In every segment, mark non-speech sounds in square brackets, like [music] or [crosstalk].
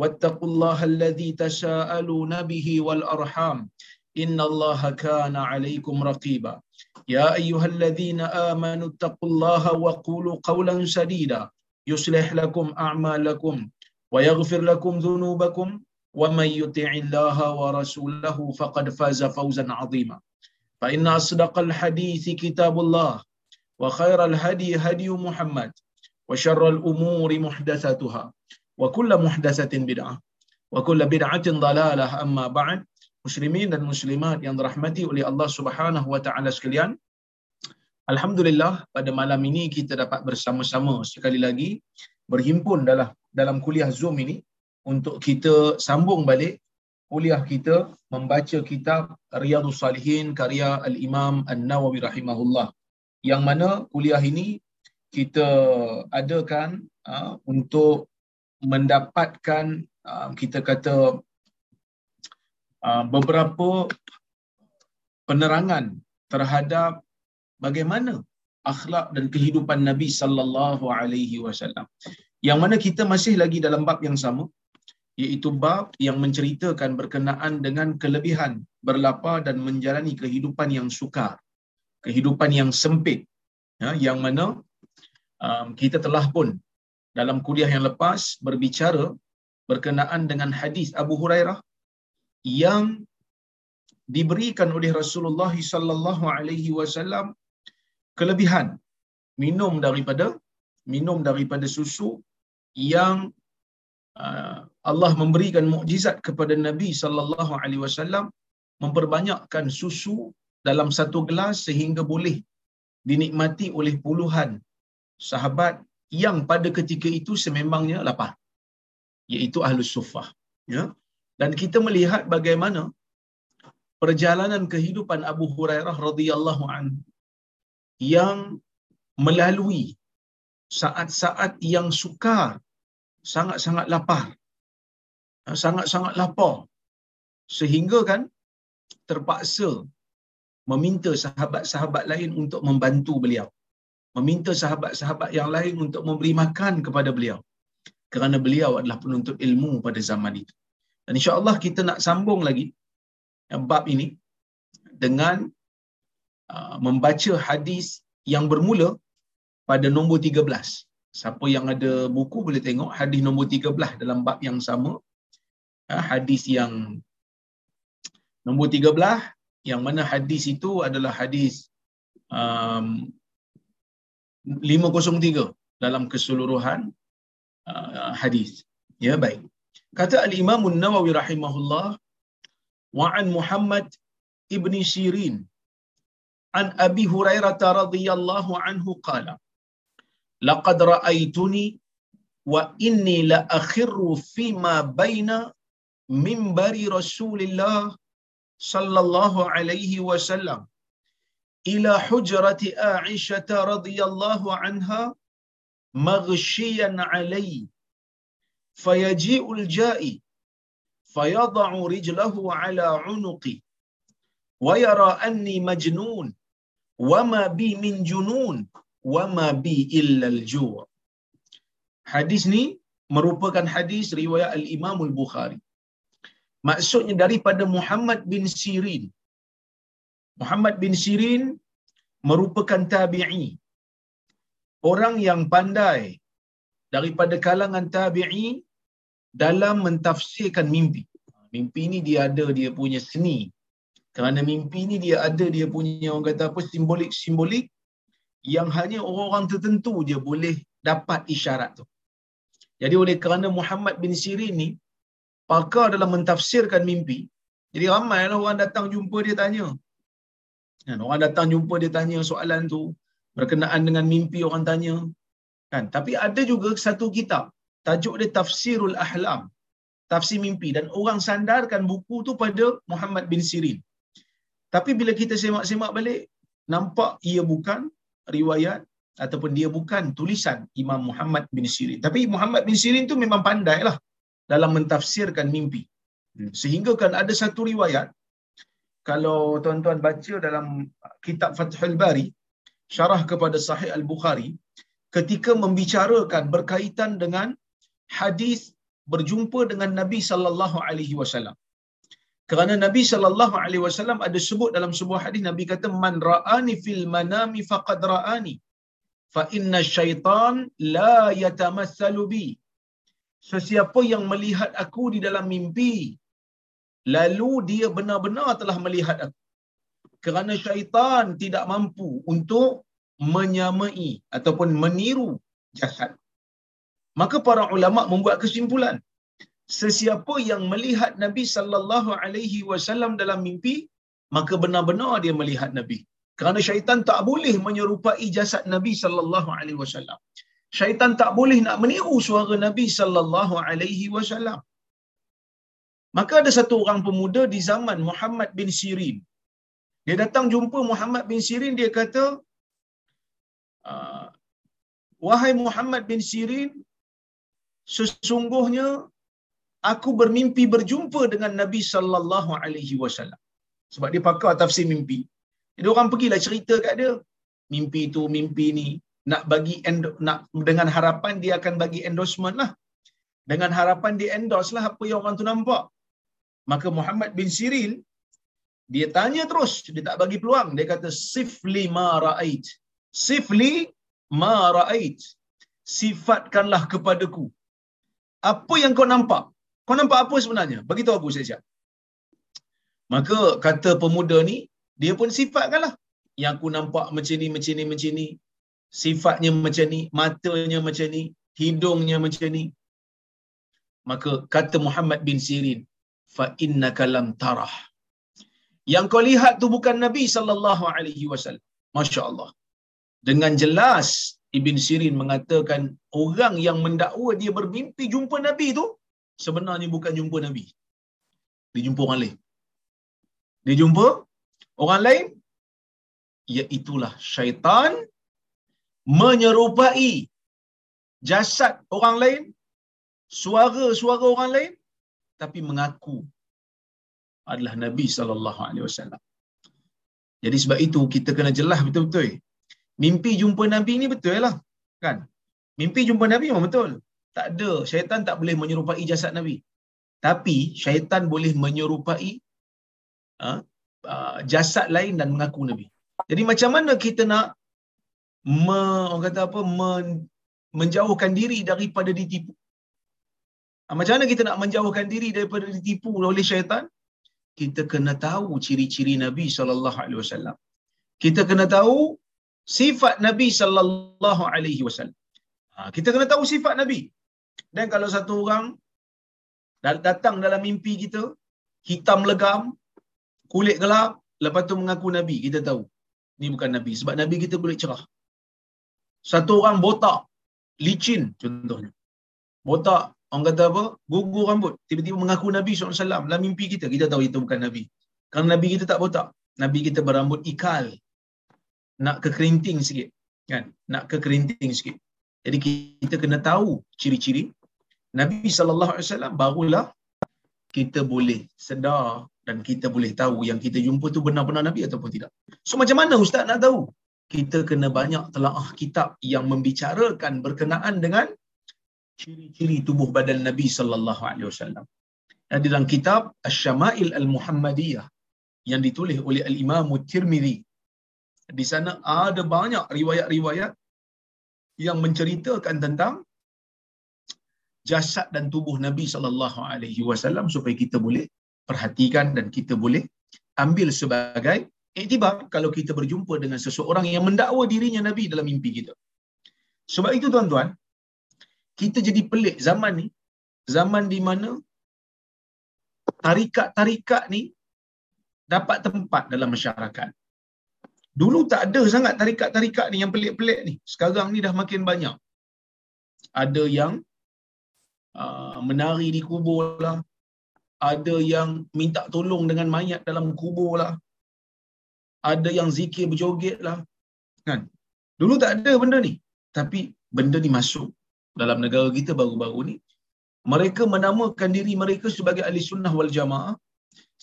واتقوا الله الذي تساءلون به والأرحام. إن الله كان عليكم رقيبا. يا أيها الذين آمنوا اتقوا الله وقولوا قولا سديدا. يصلح لكم أعمالكم ويغفر لكم ذنوبكم. ومن يطع الله ورسوله فقد فاز فوزا عظيما. فإن أصدق الحديث كتاب الله وخير الهدي هدي محمد وشر الأمور محدثاتها. wa kullu muhdatsatin bid'ah. Wa kullu bid'atin dalalah amma ba'd. Muslimin dan muslimat yang dirahmati oleh Allah subhanahu wa ta'ala sekalian. Alhamdulillah pada malam ini kita dapat bersama-sama sekali lagi berhimpun dalam dalam kuliah Zoom ini untuk kita sambung balik kuliah kita membaca kitab Riyadhus Salihin karya Al-Imam An-Nawawi rahimahullah. Yang mana kuliah ini kita adakan uh, untuk mendapatkan uh, kita kata uh, beberapa penerangan terhadap bagaimana akhlak dan kehidupan Nabi sallallahu alaihi wasallam. Yang mana kita masih lagi dalam bab yang sama iaitu bab yang menceritakan berkenaan dengan kelebihan berlapar dan menjalani kehidupan yang sukar. Kehidupan yang sempit. Ya, yang mana um, kita telah pun dalam kuliah yang lepas berbicara berkenaan dengan hadis Abu Hurairah yang diberikan oleh Rasulullah sallallahu alaihi wasallam kelebihan. Minum daripada minum daripada susu yang uh, Allah memberikan mukjizat kepada Nabi sallallahu alaihi wasallam memperbanyakkan susu dalam satu gelas sehingga boleh dinikmati oleh puluhan sahabat yang pada ketika itu sememangnya lapar iaitu ahlus suffah ya. Dan kita melihat bagaimana perjalanan kehidupan Abu Hurairah radhiyallahu anhu yang melalui saat-saat yang sukar sangat-sangat lapar sangat-sangat lapar. Sehingga kan terpaksa meminta sahabat-sahabat lain untuk membantu beliau meminta sahabat-sahabat yang lain untuk memberi makan kepada beliau kerana beliau adalah penuntut ilmu pada zaman itu dan insya-Allah kita nak sambung lagi bab ini dengan uh, membaca hadis yang bermula pada nombor 13. Siapa yang ada buku boleh tengok hadis nombor 13 dalam bab yang sama. Uh, hadis yang nombor 13 yang mana hadis itu adalah hadis um, 503 dalam keseluruhan uh, hadis. Ya baik. Kata Al-Imam An-Nawawi rahimahullah wa an Muhammad ibn Sirin an Abi Hurairah radhiyallahu anhu qala laqad ra'aytuni wa inni la akhirru fima baina minbari Rasulillah sallallahu alaihi wasallam إلى حجرة عائشة رضي الله عنها مغشيا علي فيجيء الجائي فيضع رجله على عنقي ويرى أني مجنون وما بي من جنون وما بي إلا الجوع حديثني merupakan hadis riwayat al-Imam al-Bukhari maksudnya daripada Muhammad bin Sirin Muhammad bin Sirin merupakan tabi'i. Orang yang pandai daripada kalangan tabi'i dalam mentafsirkan mimpi. Mimpi ni dia ada dia punya seni Kerana mimpi ni dia ada dia punya orang kata apa simbolik-simbolik yang hanya orang-orang tertentu je boleh dapat isyarat tu. Jadi oleh kerana Muhammad bin Sirin ni pakar dalam mentafsirkan mimpi, jadi ramai lah orang datang jumpa dia tanya. Kan, orang datang jumpa dia tanya soalan tu berkenaan dengan mimpi orang tanya. Kan, tapi ada juga satu kitab tajuk dia Tafsirul Ahlam, tafsir mimpi dan orang sandarkan buku tu pada Muhammad bin Sirin. Tapi bila kita semak-semak balik, nampak ia bukan riwayat ataupun dia bukan tulisan Imam Muhammad bin Sirin. Tapi Muhammad bin Sirin tu memang pandai lah dalam mentafsirkan mimpi. Hmm. Sehingga kan ada satu riwayat, kalau tuan-tuan baca dalam kitab Fathul Bari, syarah kepada Sahih Al-Bukhari, ketika membicarakan berkaitan dengan hadis berjumpa dengan Nabi sallallahu alaihi wasallam. Kerana Nabi sallallahu alaihi wasallam ada sebut dalam sebuah hadis Nabi kata man ra'ani fil manami faqad ra'ani fa inna syaitan la yatamatsalu bi. Sesiapa yang melihat aku di dalam mimpi lalu dia benar-benar telah melihat aku. Kerana syaitan tidak mampu untuk menyamai ataupun meniru jasad. Maka para ulama membuat kesimpulan sesiapa yang melihat Nabi sallallahu alaihi wasallam dalam mimpi maka benar-benar dia melihat Nabi kerana syaitan tak boleh menyerupai jasad Nabi sallallahu alaihi wasallam syaitan tak boleh nak meniru suara Nabi sallallahu alaihi wasallam maka ada satu orang pemuda di zaman Muhammad bin Sirin dia datang jumpa Muhammad bin Sirin dia kata ah, wahai Muhammad bin Sirin sesungguhnya aku bermimpi berjumpa dengan Nabi sallallahu alaihi wasallam. Sebab dia pakar tafsir mimpi. Jadi orang pergilah cerita kat dia. Mimpi tu, mimpi ni nak bagi nak dengan harapan dia akan bagi endorsement lah. Dengan harapan dia endorse lah apa yang orang tu nampak. Maka Muhammad bin Sirin dia tanya terus, dia tak bagi peluang. Dia kata sifli ma ra'ait. Sifli ma ra'ait. Sifatkanlah kepadaku apa yang kau nampak kau nampak apa sebenarnya? Bagi tahu aku siap-siap. Maka kata pemuda ni, dia pun sifatkanlah. Yang aku nampak macam ni, macam ni, macam ni. Sifatnya macam ni, matanya macam ni, hidungnya macam ni. Maka kata Muhammad bin Sirin, fa innaka lam tarah. Yang kau lihat tu bukan Nabi sallallahu alaihi wasallam. Masya-Allah. Dengan jelas Ibn Sirin mengatakan orang yang mendakwa dia bermimpi jumpa Nabi tu sebenarnya bukan jumpa Nabi. Dia jumpa orang lain. Dia jumpa orang lain, iaitulah syaitan menyerupai jasad orang lain, suara-suara orang lain, tapi mengaku adalah Nabi sallallahu alaihi wasallam. Jadi sebab itu kita kena jelas betul-betul. Mimpi jumpa Nabi ni betul lah. Kan? Mimpi jumpa Nabi memang betul. Tak ada. Syaitan tak boleh menyerupai jasad Nabi. Tapi syaitan boleh menyerupai uh, uh, jasad lain dan mengaku Nabi. Jadi macam mana kita nak me, orang kata apa, men, menjauhkan diri daripada ditipu? Uh, macam mana kita nak menjauhkan diri daripada ditipu oleh syaitan? Kita kena tahu ciri-ciri Nabi SAW. Kita kena tahu sifat Nabi sallallahu alaihi wasallam. Ha, kita kena tahu sifat Nabi. Dan kalau satu orang datang dalam mimpi kita, hitam legam, kulit gelap, lepas tu mengaku Nabi, kita tahu. Ini bukan Nabi. Sebab Nabi kita kulit cerah. Satu orang botak, licin contohnya. Botak, orang kata apa? Gugur rambut. Tiba-tiba mengaku Nabi SAW dalam mimpi kita. Kita tahu itu bukan Nabi. Kerana Nabi kita tak botak. Nabi kita berambut ikal. Nak kekerinting sikit. Kan? Nak kekerinting sikit. Jadi kita kena tahu ciri-ciri Nabi wasallam barulah kita boleh sedar dan kita boleh tahu yang kita jumpa tu benar-benar Nabi ataupun tidak. So macam mana ustaz nak tahu? Kita kena banyak telaah kitab yang membicarakan berkenaan dengan ciri-ciri tubuh badan Nabi sallallahu alaihi wasallam. Di dalam kitab Asy-Syama'il Al-Muhammadiyah yang ditulis oleh Al-Imam Tirmizi. Di sana ada banyak riwayat-riwayat yang menceritakan tentang jasad dan tubuh Nabi sallallahu alaihi wasallam supaya kita boleh perhatikan dan kita boleh ambil sebagai iktibar kalau kita berjumpa dengan seseorang yang mendakwa dirinya Nabi dalam mimpi kita. Sebab itu tuan-tuan, kita jadi pelik zaman ni, zaman di mana tarikat-tarikat ni dapat tempat dalam masyarakat. Dulu tak ada sangat tarikat-tarikat ni yang pelik-pelik ni. Sekarang ni dah makin banyak. Ada yang uh, menari di kubur lah. Ada yang minta tolong dengan mayat dalam kubur lah. Ada yang zikir berjoget lah. Kan? Dulu tak ada benda ni. Tapi benda ni masuk dalam negara kita baru-baru ni. Mereka menamakan diri mereka sebagai ahli sunnah wal jamaah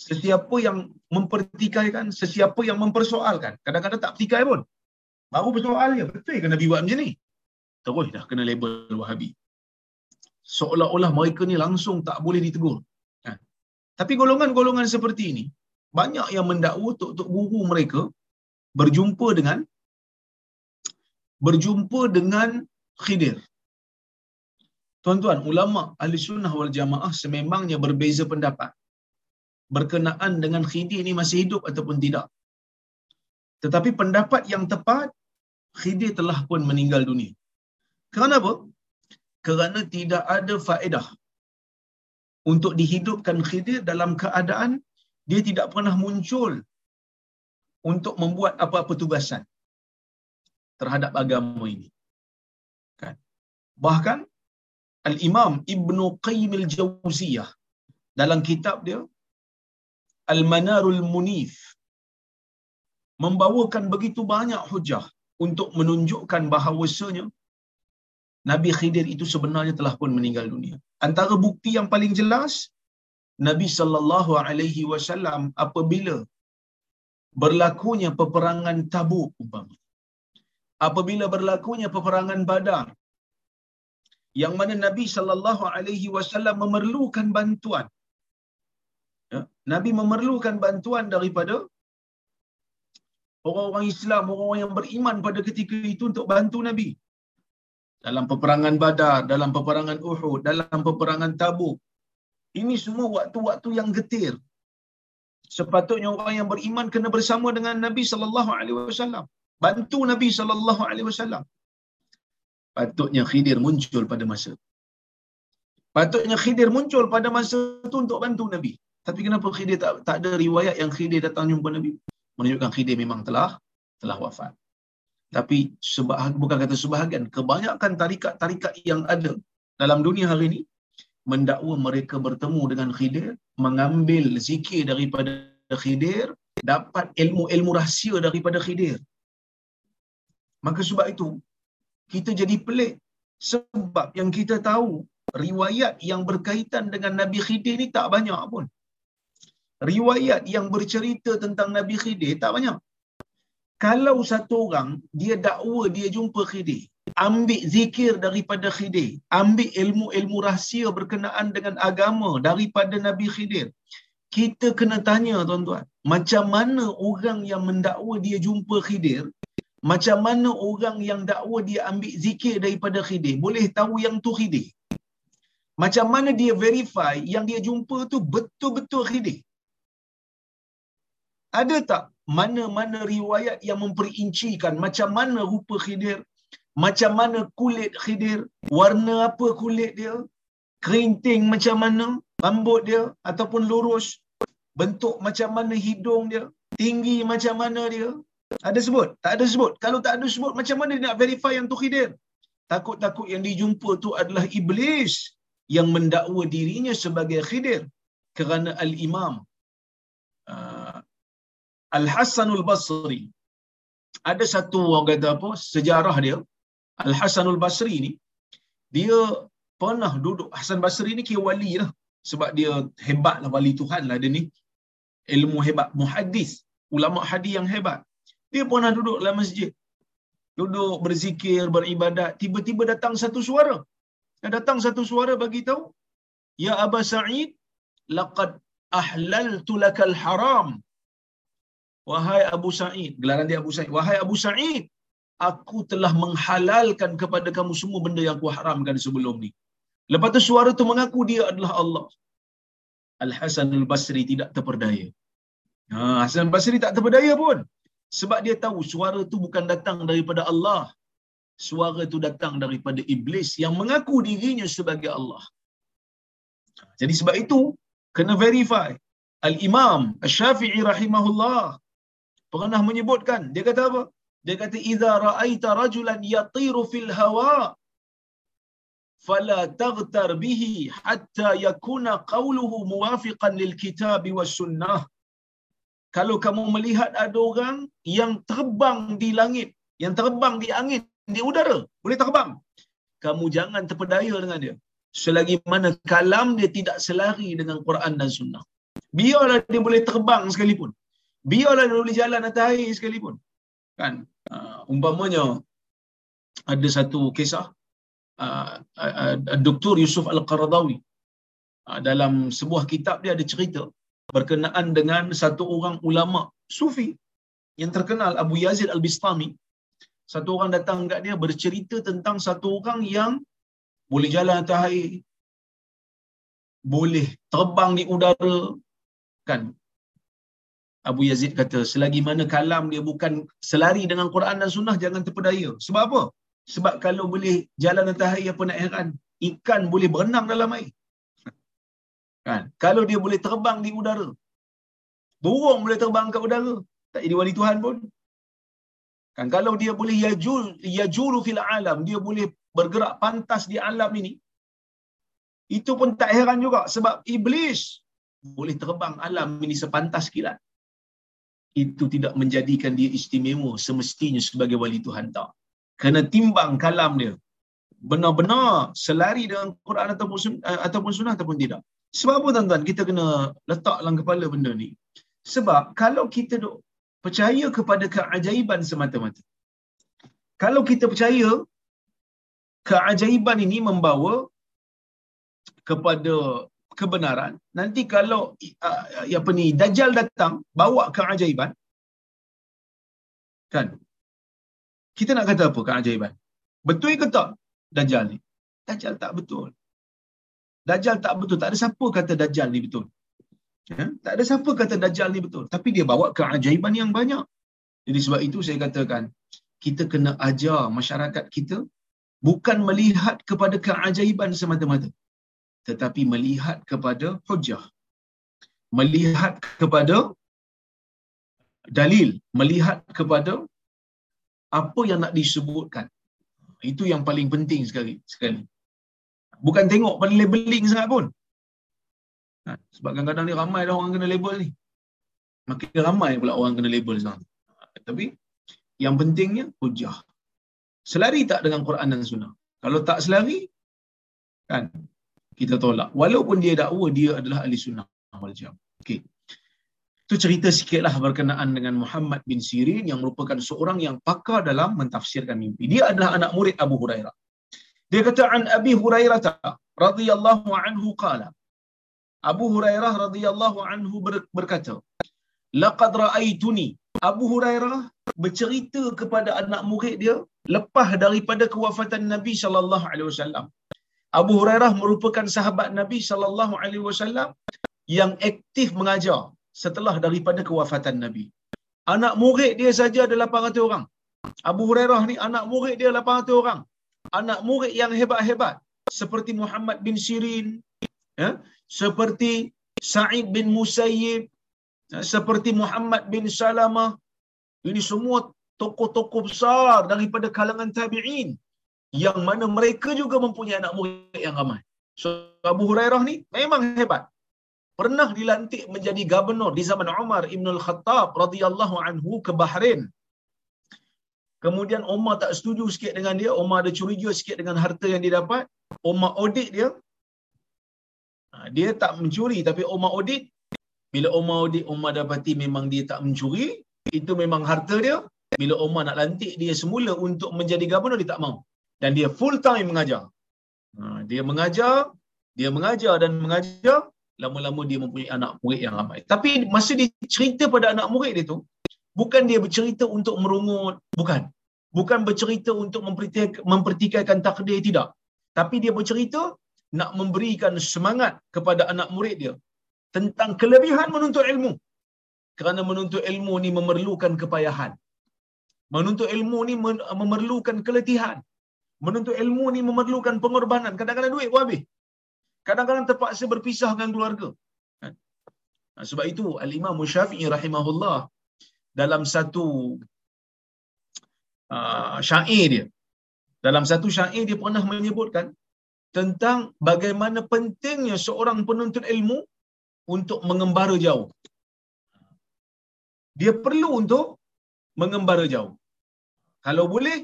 sesiapa yang mempertikaikan, sesiapa yang mempersoalkan. Kadang-kadang tak pertikai pun. Baru bersoal dia. Betul ke Nabi buat macam ni? Terus dah kena label Wahabi. Seolah-olah mereka ni langsung tak boleh ditegur. Ha. Tapi golongan-golongan seperti ini, banyak yang mendakwa untuk guru mereka berjumpa dengan berjumpa dengan khidir. Tuan-tuan, ulama ahli sunnah wal jamaah sememangnya berbeza pendapat berkenaan dengan Khidir ini masih hidup ataupun tidak. Tetapi pendapat yang tepat, Khidir telah pun meninggal dunia. Kerana apa? Kerana tidak ada faedah untuk dihidupkan Khidir dalam keadaan dia tidak pernah muncul untuk membuat apa-apa tugasan terhadap agama ini. Kan? Bahkan Al-Imam Ibn Qayyim Al-Jawziyah dalam kitab dia Al-Manarul Munif membawakan begitu banyak hujah untuk menunjukkan bahawasanya Nabi Khidir itu sebenarnya telah pun meninggal dunia. Antara bukti yang paling jelas Nabi sallallahu alaihi wasallam apabila berlakunya peperangan Tabuk umpama. Apabila berlakunya peperangan Badar yang mana Nabi sallallahu alaihi wasallam memerlukan bantuan ya, Nabi memerlukan bantuan daripada orang-orang Islam, orang-orang yang beriman pada ketika itu untuk bantu Nabi. Dalam peperangan Badar, dalam peperangan Uhud, dalam peperangan Tabuk. Ini semua waktu-waktu yang getir. Sepatutnya orang yang beriman kena bersama dengan Nabi sallallahu alaihi wasallam. Bantu Nabi sallallahu alaihi wasallam. Patutnya Khidir muncul pada masa. Patutnya Khidir muncul pada masa itu untuk bantu Nabi. Tapi kenapa Khidir tak, tak ada riwayat yang Khidir datang jumpa Nabi? Menunjukkan Khidir memang telah telah wafat. Tapi sebab bukan kata sebahagian, kebanyakan tarikat-tarikat yang ada dalam dunia hari ini mendakwa mereka bertemu dengan Khidir, mengambil zikir daripada Khidir, dapat ilmu-ilmu rahsia daripada Khidir. Maka sebab itu, kita jadi pelik. Sebab yang kita tahu, riwayat yang berkaitan dengan Nabi Khidir ni tak banyak pun riwayat yang bercerita tentang Nabi Khidir tak banyak. Kalau satu orang dia dakwa dia jumpa Khidir, ambil zikir daripada Khidir, ambil ilmu-ilmu rahsia berkenaan dengan agama daripada Nabi Khidir. Kita kena tanya tuan-tuan, macam mana orang yang mendakwa dia jumpa Khidir, macam mana orang yang dakwa dia ambil zikir daripada Khidir, boleh tahu yang tu Khidir? Macam mana dia verify yang dia jumpa tu betul-betul Khidir? Ada tak mana-mana riwayat yang memperincikan macam mana rupa khidir, macam mana kulit khidir, warna apa kulit dia, kerinting macam mana rambut dia ataupun lurus, bentuk macam mana hidung dia, tinggi macam mana dia. Ada sebut? Tak ada sebut. Kalau tak ada sebut, macam mana dia nak verify yang tu khidir? Takut-takut yang dijumpa tu adalah iblis yang mendakwa dirinya sebagai khidir kerana al-imam Al-Hasanul Basri. Ada satu orang kata apa, sejarah dia, Al-Hasanul Basri ni, dia pernah duduk, Hasan Basri ni kira wali lah. Sebab dia hebat lah, wali Tuhan lah dia ni. Ilmu hebat, muhadis, ulama hadis yang hebat. Dia pernah duduk dalam masjid. Duduk berzikir, beribadat. Tiba-tiba datang satu suara. Datang satu suara bagi tahu, Ya Aba Sa'id, laqad ahlaltu lakal haram Wahai Abu Sa'id, gelaran dia Abu Sa'id. Wahai Abu Sa'id, aku telah menghalalkan kepada kamu semua benda yang aku haramkan sebelum ni. Lepas tu suara tu mengaku dia adalah Allah. Al-Hasan al-Basri tidak terperdaya. Ha, Hasan Basri tak terpedaya pun. Sebab dia tahu suara tu bukan datang daripada Allah. Suara tu datang daripada iblis yang mengaku dirinya sebagai Allah. Jadi sebab itu kena verify. Al-Imam Asy-Syafi'i rahimahullah pernah menyebutkan, dia kata apa? Dia kata idza ra'aita rajulan yatiru fil hawa fala taghtar bihi hatta yakuna qawluhu muwafiqan lil kitab was sunnah. Kalau kamu melihat ada orang yang terbang di langit, yang terbang di angin, di udara, boleh terbang. Kamu jangan terpedaya dengan dia. Selagi mana kalam dia tidak selari dengan Quran dan sunnah. Biarlah dia boleh terbang sekalipun. Biarlah dia boleh jalan atas air sekalipun. Kan? Uh, umpamanya ada satu kisah uh, uh, uh, Dr. Yusuf Al-Qaradawi uh, dalam sebuah kitab dia ada cerita berkenaan dengan satu orang ulama sufi yang terkenal Abu Yazid Al-Bistami. Satu orang datang kat dia bercerita tentang satu orang yang boleh jalan atas air boleh terbang di udara. Kan? Abu Yazid kata selagi mana kalam dia bukan selari dengan Quran dan Sunnah jangan terpedaya. Sebab apa? Sebab kalau boleh jalan atas air apa nak heran? Ikan boleh berenang dalam air kan? Kalau dia boleh terbang di udara. Burung boleh terbang ke udara. Tak jadi wali Tuhan pun. Kan? Kalau dia boleh yajul yajulu fil alam dia boleh bergerak pantas di alam ini itu pun tak heran juga sebab iblis boleh terbang alam ini sepantas kilat. Itu tidak menjadikan dia istimewa semestinya sebagai wali Tuhan tak. Kena timbang kalam dia. Benar-benar selari dengan Quran ataupun uh, ataupun sunnah ataupun tidak sebab apa tuan-tuan? Kita kena letak dalam kepala benda ni. Sebab kalau kita duk percaya kepada keajaiban semata-mata kalau kita percaya keajaiban ini membawa kepada kebenaran nanti kalau uh, apa ni dajjal datang bawa keajaiban kan? Kita nak kata apa keajaiban? Betul ke tak dajjal ni? Dajjal tak betul dajjal tak betul. Tak ada siapa kata dajjal ni betul. Ya? Tak ada siapa kata dajjal ni betul. Tapi dia bawa keajaiban yang banyak. Jadi sebab itu saya katakan kita kena ajar masyarakat kita bukan melihat kepada keajaiban semata-mata tetapi melihat kepada hujah melihat kepada dalil. Melihat kepada apa yang nak disebutkan. Itu yang paling penting sekali sekali bukan tengok pada labeling sangat pun ha, sebab kadang-kadang ni ramai dah orang kena label ni makin ramai pula orang kena label sekarang tapi yang pentingnya hujah selari tak dengan Quran dan Sunnah kalau tak selari kan kita tolak. Walaupun dia dakwa dia adalah ahli sunnah wal jamaah. Okey. Itu cerita sikitlah berkenaan dengan Muhammad bin Sirin yang merupakan seorang yang pakar dalam mentafsirkan mimpi. Dia adalah anak murid Abu Hurairah. Dia kata an Abi Hurairah radhiyallahu anhu qala. Abu Hurairah radhiyallahu anhu berkata, "Laqad ra'aituni." Abu Hurairah bercerita kepada anak murid dia lepas daripada kewafatan Nabi sallallahu alaihi wasallam. Abu Hurairah merupakan sahabat Nabi sallallahu alaihi wasallam yang aktif mengajar setelah daripada kewafatan Nabi. Anak murid dia saja ada 800 orang. Abu Hurairah ni anak murid dia 800 orang. Anak murid yang hebat-hebat seperti Muhammad bin Sirin, ya, seperti Sa'id bin Musayyib, ya, seperti Muhammad bin Salamah. Ini semua tokoh-tokoh besar daripada kalangan tabi'in yang mana mereka juga mempunyai anak murid yang ramai. So Abu Hurairah ni memang hebat. Pernah dilantik menjadi gubernur di zaman Umar Ibn Al-Khattab radhiyallahu anhu ke Bahrain. Kemudian Umar tak setuju sikit dengan dia, Umar ada curiga sikit dengan harta yang dia dapat. Umar audit dia. Ha, dia tak mencuri tapi Umar audit. Bila Umar audit, Umar dapati memang dia tak mencuri. Itu memang harta dia. Bila Umar nak lantik dia semula untuk menjadi gubernur, dia tak mau dan dia full time mengajar. Ha, dia mengajar, dia mengajar dan mengajar, lama-lama dia mempunyai anak murid yang ramai. Tapi masa dia cerita pada anak murid dia tu, bukan dia bercerita untuk merungut, bukan. Bukan bercerita untuk mempertikaikan takdir, tidak. Tapi dia bercerita nak memberikan semangat kepada anak murid dia tentang kelebihan menuntut ilmu. kerana menuntut ilmu ni memerlukan kepayahan. Menuntut ilmu ni memerlukan keletihan. Menuntut ilmu ni memerlukan pengorbanan. Kadang-kadang duit pun habis. Kadang-kadang terpaksa berpisah dengan keluarga. Kan? Sebab itu Al-Imam Syafi'i rahimahullah dalam satu uh, syair dia dalam satu syair dia pernah menyebutkan tentang bagaimana pentingnya seorang penuntut ilmu untuk mengembara jauh. Dia perlu untuk mengembara jauh. Kalau boleh,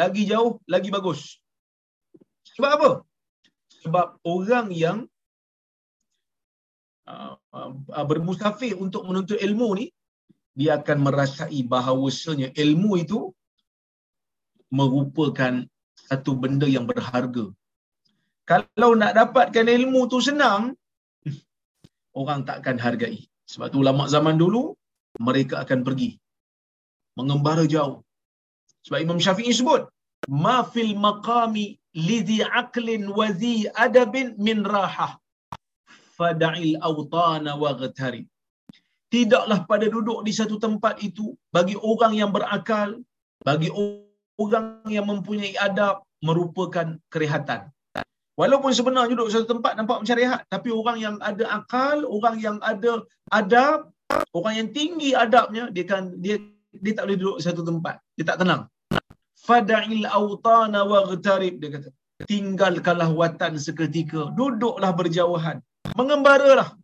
lagi jauh, lagi bagus. Sebab apa? Sebab orang yang uh, uh, bermusafir untuk menuntut ilmu ni, dia akan merasai bahawasanya ilmu itu merupakan satu benda yang berharga. Kalau nak dapatkan ilmu tu senang, [laughs] orang takkan hargai. Sebab tu ulama zaman dulu mereka akan pergi mengembara jauh. Sebab Imam Syafi'i sebut, "Ma fil maqami lidhi aqlin wa adabin min rahah fada'il awtana wa ghtari." Tidaklah pada duduk di satu tempat itu bagi orang yang berakal, bagi orang yang mempunyai adab merupakan kerehatan. Walaupun sebenarnya duduk satu tempat nampak macam rehat, tapi orang yang ada akal, orang yang ada adab, orang yang tinggi adabnya, dia kan dia dia tak boleh duduk satu tempat. Dia tak tenang. Fada'il awtana waghtarib dia kata. Tinggalkanlah watan seketika, duduklah berjauhan. Mengembaralah.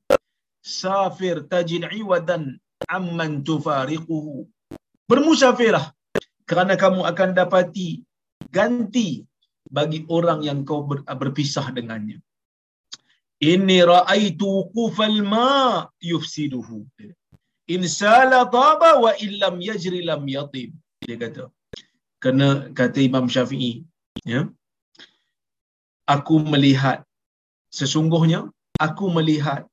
Safir tajid iwadan amman tufariquhu. Bermusafirlah kerana kamu akan dapati ganti bagi orang yang kau ber, berpisah dengannya. Inni ra'aitu qufal ma yufsiduhu. In sala taba wa illam yajri lam yatib. Dia kata. Kena kata Imam Syafi'i, ya. Aku melihat sesungguhnya aku melihat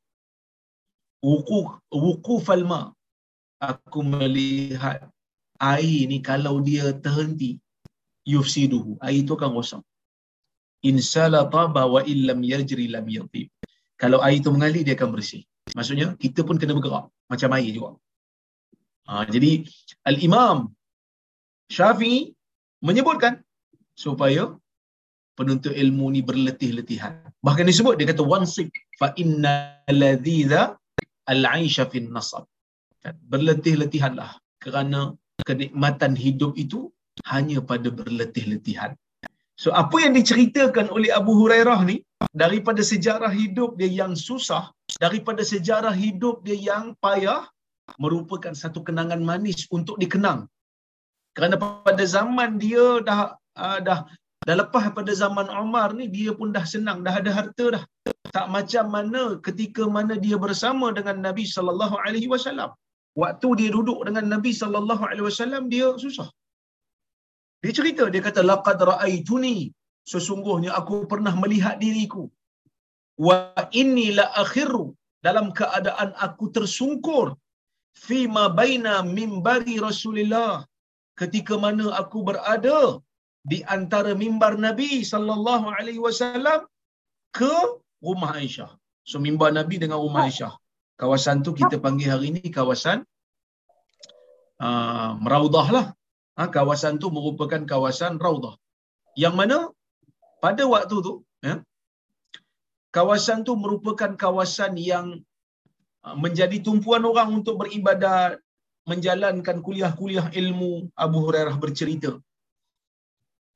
wuquf wuquf al-ma. Aku melihat air ni kalau dia terhenti yufsiduhu. Air tu akan rosak insala taba wa illam yajri lam yatib. Kalau air tu mengalir dia akan bersih. Maksudnya kita pun kena bergerak. Macam air juga. Ha, jadi al-imam syafi'i menyebutkan supaya penuntut ilmu ni berletih-letihan. Bahkan disebut dia kata wansib fa inna ladhiza al-aisha fin nasab kan? berletih-letihanlah kerana kenikmatan hidup itu hanya pada berletih-letihan. So apa yang diceritakan oleh Abu Hurairah ni daripada sejarah hidup dia yang susah, daripada sejarah hidup dia yang payah merupakan satu kenangan manis untuk dikenang. Kerana pada zaman dia dah uh, dah dah lepas pada zaman Umar ni dia pun dah senang, dah ada harta dah. Tak macam mana ketika mana dia bersama dengan Nabi sallallahu alaihi wasallam. Waktu dia duduk dengan Nabi sallallahu alaihi wasallam dia susah. Dia cerita dia kata laqad raaituni sesungguhnya aku pernah melihat diriku wa inni la akhiru dalam keadaan aku tersungkur fi ma baina mimbari Rasulillah ketika mana aku berada di antara mimbar Nabi sallallahu alaihi wasallam ke rumah Aisyah. So mimbar Nabi dengan rumah Aisyah. Kawasan tu kita panggil hari ini kawasan uh, Meraudah lah. Ha, kawasan tu merupakan kawasan Raudah. Yang mana pada waktu tu, ya, kawasan tu merupakan kawasan yang uh, menjadi tumpuan orang untuk beribadat, menjalankan kuliah-kuliah ilmu. Abu Hurairah bercerita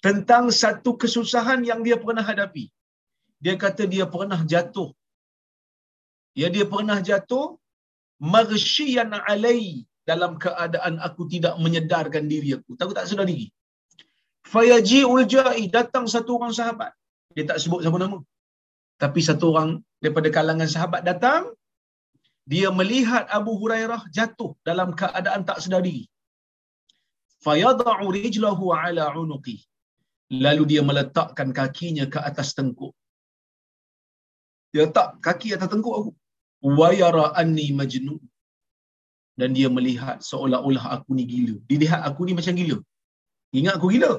tentang satu kesusahan yang dia pernah hadapi. Dia kata dia pernah jatuh Ya dia pernah jatuh maghsyian alai dalam keadaan aku tidak menyedarkan diri aku. Takut tak sedar diri. Fayaji'ul ja'i datang satu orang sahabat. Dia tak sebut siapa nama. Tapi satu orang daripada kalangan sahabat datang dia melihat Abu Hurairah jatuh dalam keadaan tak sedar diri. Fayada'u rijlahu ala unuqi. Lalu dia meletakkan kakinya ke atas tengkuk. Dia letak kaki atas tengkuk aku wa yara anni majnun dan dia melihat seolah-olah aku ni gila. Dia lihat aku ni macam gila. Ingat aku gila.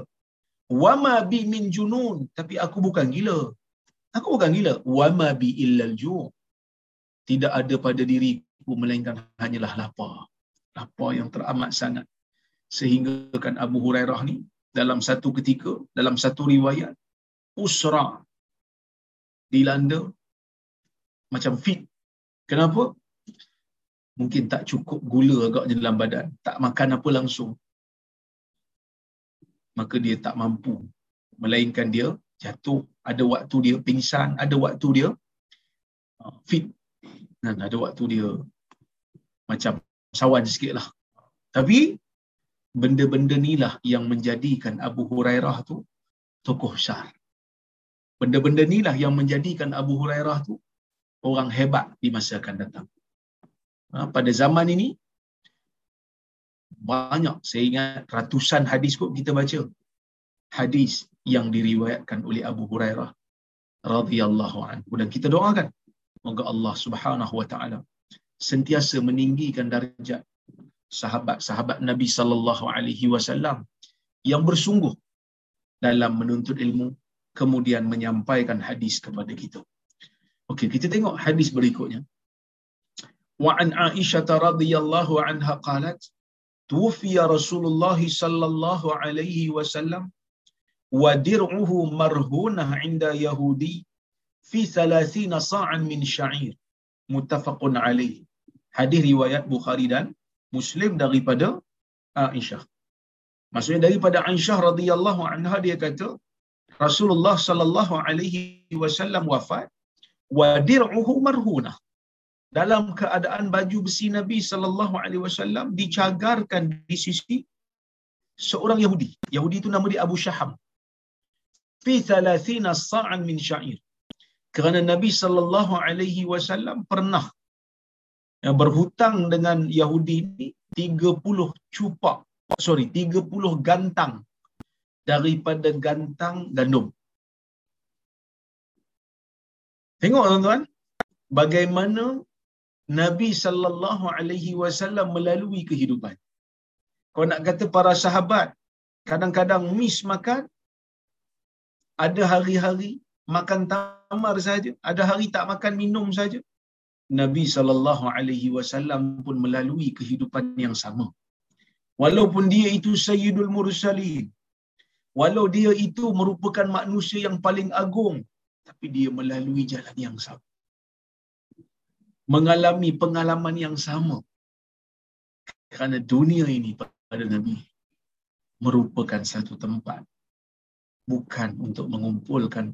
Wa ma bi min junun, tapi aku bukan gila. Aku bukan gila. Wa ma bi illal ju'. Tidak ada pada diriku melainkan hanyalah lapar. Lapar yang teramat sangat. Sehingga kan Abu Hurairah ni dalam satu ketika, dalam satu riwayat, usra dilanda macam fit. Kenapa? Mungkin tak cukup gula agak dalam badan. Tak makan apa langsung. Maka dia tak mampu. Melainkan dia jatuh. Ada waktu dia pingsan. Ada waktu dia uh, fit. Dan ada waktu dia macam sawan sikit lah. Tapi benda-benda ni lah yang menjadikan Abu Hurairah tu tokoh besar. Benda-benda ni lah yang menjadikan Abu Hurairah tu orang hebat di masa akan datang. Ha, pada zaman ini, banyak, saya ingat ratusan hadis kot kita baca. Hadis yang diriwayatkan oleh Abu Hurairah radhiyallahu anhu dan kita doakan moga Allah Subhanahu wa taala sentiasa meninggikan darjat sahabat-sahabat Nabi sallallahu alaihi wasallam yang bersungguh dalam menuntut ilmu kemudian menyampaikan hadis kepada kita. Okey, kita tengok hadis berikutnya. Wa an Aisyah radhiyallahu anha qalat, "Tuwfiya Rasulullah sallallahu alaihi wasallam wa dir'uhu marhunah 'inda Yahudi fi 30 sa'an min sya'ir." Muttafaqun alaih. Hadis riwayat Bukhari dan Muslim daripada Aisyah. Maksudnya daripada Aisyah radhiyallahu anha dia kata Rasulullah sallallahu alaihi wasallam wafat wa dir'uhu marhunah. Dalam keadaan baju besi Nabi sallallahu alaihi wasallam dicagarkan di sisi seorang Yahudi. Yahudi itu nama dia Abu Syaham. Fi 30 sa'an min sya'ir. Kerana Nabi sallallahu alaihi wasallam pernah yang berhutang dengan Yahudi ini 30 cupak sorry 30 gantang daripada gantang gandum. Tengok tuan-tuan, bagaimana Nabi sallallahu alaihi wasallam melalui kehidupan. Kau nak kata para sahabat kadang-kadang miss makan, ada hari-hari makan tamar saja, ada hari tak makan minum saja. Nabi sallallahu alaihi wasallam pun melalui kehidupan yang sama. Walaupun dia itu sayyidul mursalin, walau dia itu merupakan manusia yang paling agung, tapi dia melalui jalan yang sama. Mengalami pengalaman yang sama. Kerana dunia ini pada Nabi merupakan satu tempat bukan untuk mengumpulkan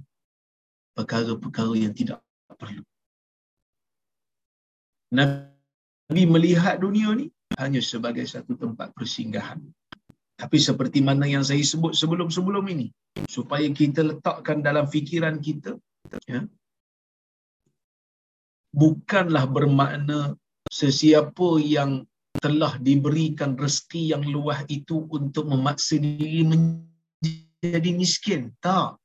perkara-perkara yang tidak perlu. Nabi melihat dunia ni hanya sebagai satu tempat persinggahan. Tapi seperti mana yang saya sebut sebelum-sebelum ini, supaya kita letakkan dalam fikiran kita, ya, bukanlah bermakna sesiapa yang telah diberikan rezeki yang luas itu untuk memaksa diri menjadi miskin. Tak.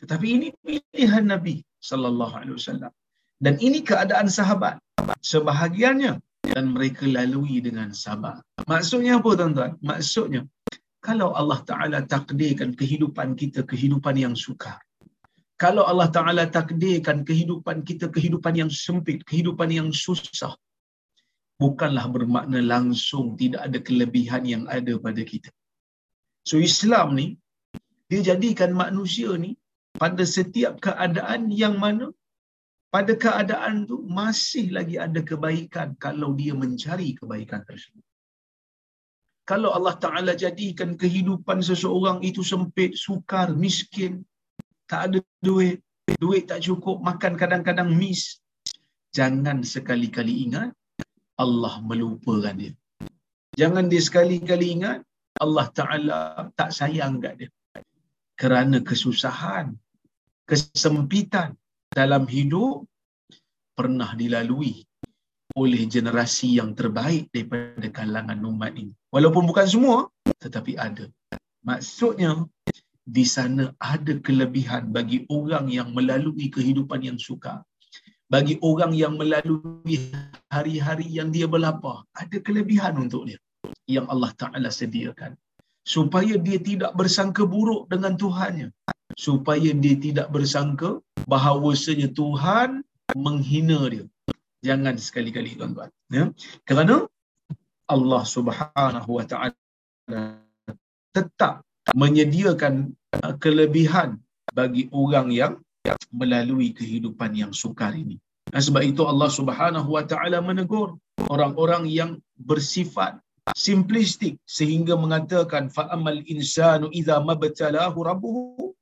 Tetapi ini pilihan Nabi sallallahu alaihi wasallam. Dan ini keadaan sahabat. Sebahagiannya dan mereka lalui dengan sabar. Maksudnya apa tuan-tuan? Maksudnya kalau Allah Ta'ala takdirkan kehidupan kita kehidupan yang sukar. Kalau Allah Ta'ala takdirkan kehidupan kita kehidupan yang sempit, kehidupan yang susah. Bukanlah bermakna langsung tidak ada kelebihan yang ada pada kita. So Islam ni, dia jadikan manusia ni pada setiap keadaan yang mana pada keadaan tu masih lagi ada kebaikan kalau dia mencari kebaikan tersebut kalau Allah Ta'ala jadikan kehidupan seseorang itu sempit, sukar, miskin, tak ada duit, duit tak cukup, makan kadang-kadang miss. Jangan sekali-kali ingat Allah melupakan dia. Jangan dia sekali-kali ingat Allah Ta'ala tak sayang kat dia. Kerana kesusahan, kesempitan dalam hidup pernah dilalui oleh generasi yang terbaik daripada kalangan umat ini. Walaupun bukan semua, tetapi ada. Maksudnya, di sana ada kelebihan bagi orang yang melalui kehidupan yang suka. Bagi orang yang melalui hari-hari yang dia berlapar, ada kelebihan untuk dia yang Allah Ta'ala sediakan. Supaya dia tidak bersangka buruk dengan Tuhannya. Supaya dia tidak bersangka bahawasanya Tuhan menghina dia Jangan sekali-kali tuan-tuan. Ya? Kerana Allah Subhanahu wa taala tetap menyediakan uh, kelebihan bagi orang yang melalui kehidupan yang sukar ini. Dan sebab itu Allah Subhanahu wa taala menegur orang-orang yang bersifat simplistik sehingga mengatakan fa amal insanu idza mabtalahu rabbuhu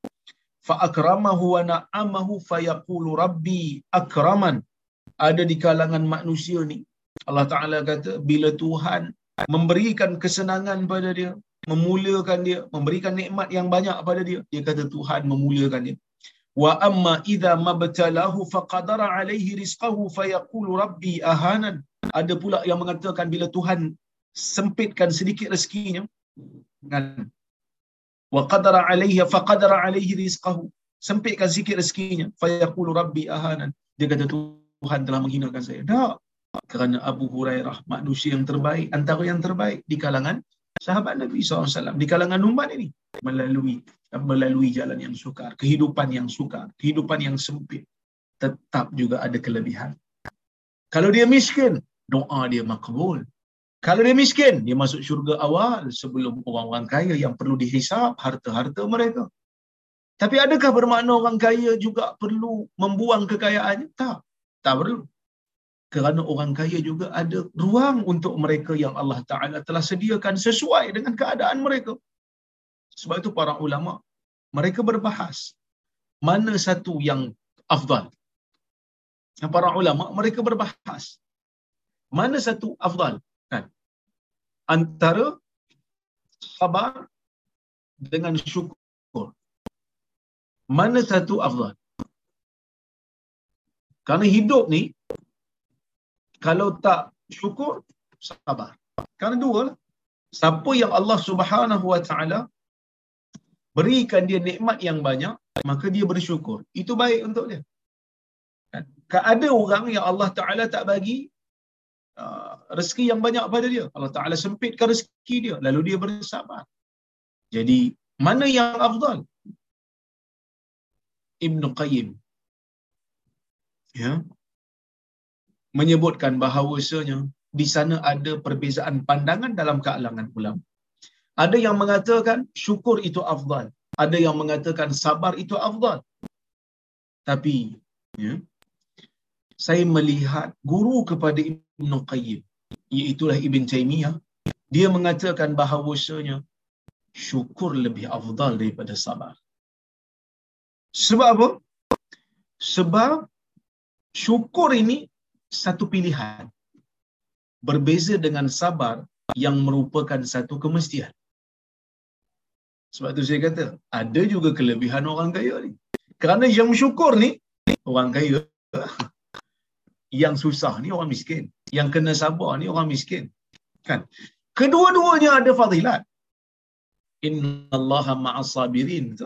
fa akramahu wa na'amahu fa yaqulu rabbi akraman. Ada di kalangan manusia ni Allah Taala kata bila Tuhan memberikan kesenangan pada dia memuliakan dia memberikan nikmat yang banyak pada dia dia kata Tuhan memuliakan dia. Wa amma idza mabtalahu faqadara alaihi rizqahu fayaqulu rabbi ahanan. Ada pula yang mengatakan bila Tuhan sempitkan sedikit rezekinya wa qadara alaihi faqadara alaihi rizqahu. Sempitkan sikit rezekinya. Fayaqulu rabbi ahanan. Dia kata Tuhan telah menghinakan saya. Tak. Kerana Abu Hurairah manusia yang terbaik antara yang terbaik di kalangan sahabat Nabi SAW di kalangan umat ini. Melalui melalui jalan yang sukar kehidupan yang sukar kehidupan yang sempit. Tetap juga ada kelebihan. Kalau dia miskin doa dia makbul kalau dia miskin, dia masuk syurga awal sebelum orang-orang kaya yang perlu dihisap harta-harta mereka. Tapi adakah bermakna orang kaya juga perlu membuang kekayaannya? Tak. Tak perlu. Kerana orang kaya juga ada ruang untuk mereka yang Allah Ta'ala telah sediakan sesuai dengan keadaan mereka. Sebab itu para ulama, mereka berbahas mana satu yang afdal. Para ulama, mereka berbahas mana satu afdal antara sabar dengan syukur. Mana satu afdal? Kerana hidup ni kalau tak syukur sabar. Kerana dua lah siapa yang Allah Subhanahu wa taala berikan dia nikmat yang banyak maka dia bersyukur. Itu baik untuk dia. Kan? Ada orang yang Allah taala tak bagi Uh, rezeki yang banyak pada dia. Allah Ta'ala sempitkan rezeki dia. Lalu dia bersabar. Jadi, mana yang afdal? Ibn Qayyim. Ya. Menyebutkan bahawasanya di sana ada perbezaan pandangan dalam kalangan ulama. Ada yang mengatakan syukur itu afdal. Ada yang mengatakan sabar itu afdal. Tapi, ya, saya melihat guru kepada Ibn Qayyim, iaitulah Ibn Taymiyah, dia mengatakan bahawasanya syukur lebih afdal daripada sabar. Sebab apa? Sebab syukur ini satu pilihan. Berbeza dengan sabar yang merupakan satu kemestian. Sebab tu saya kata, ada juga kelebihan orang kaya ni. Kerana yang syukur ni, orang kaya yang susah ni orang miskin. Yang kena sabar ni orang miskin. Kan? Kedua-duanya ada fadilat. Inna allaha ma'as sabirin.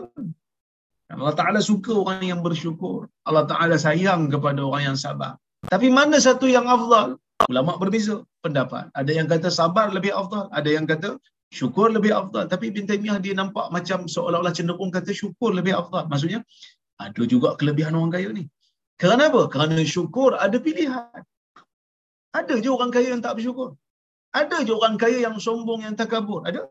Allah Ta'ala suka orang yang bersyukur. Allah Ta'ala sayang kepada orang yang sabar. Tapi mana satu yang afdal? Ulama berbeza pendapat. Ada yang kata sabar lebih afdal. Ada yang kata syukur lebih afdal. Tapi Ibn Taymiyah dia nampak macam seolah-olah cenderung kata syukur lebih afdal. Maksudnya, ada juga kelebihan orang kaya ni. Kerana apa? Kerana syukur ada pilihan. Ada je orang kaya yang tak bersyukur. Ada je orang kaya yang sombong, yang takabur. Ada.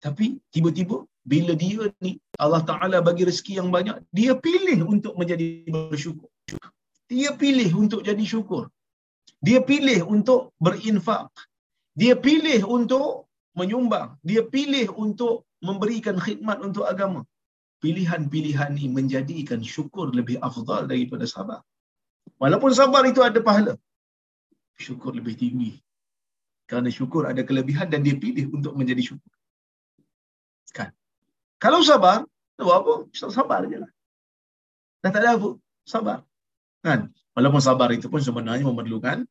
Tapi tiba-tiba bila dia ni Allah Ta'ala bagi rezeki yang banyak, dia pilih untuk menjadi bersyukur. Dia pilih untuk jadi syukur. Dia pilih untuk berinfak. Dia pilih untuk menyumbang. Dia pilih untuk memberikan khidmat untuk agama pilihan-pilihan ini menjadikan syukur lebih afdal daripada sabar. Walaupun sabar itu ada pahala, syukur lebih tinggi. Kerana syukur ada kelebihan dan dia pilih untuk menjadi syukur. Kan? Kalau sabar, buat apa? Sabar je lah. Dah tak ada apa. Sabar. Kan? Walaupun sabar itu pun sebenarnya memerlukan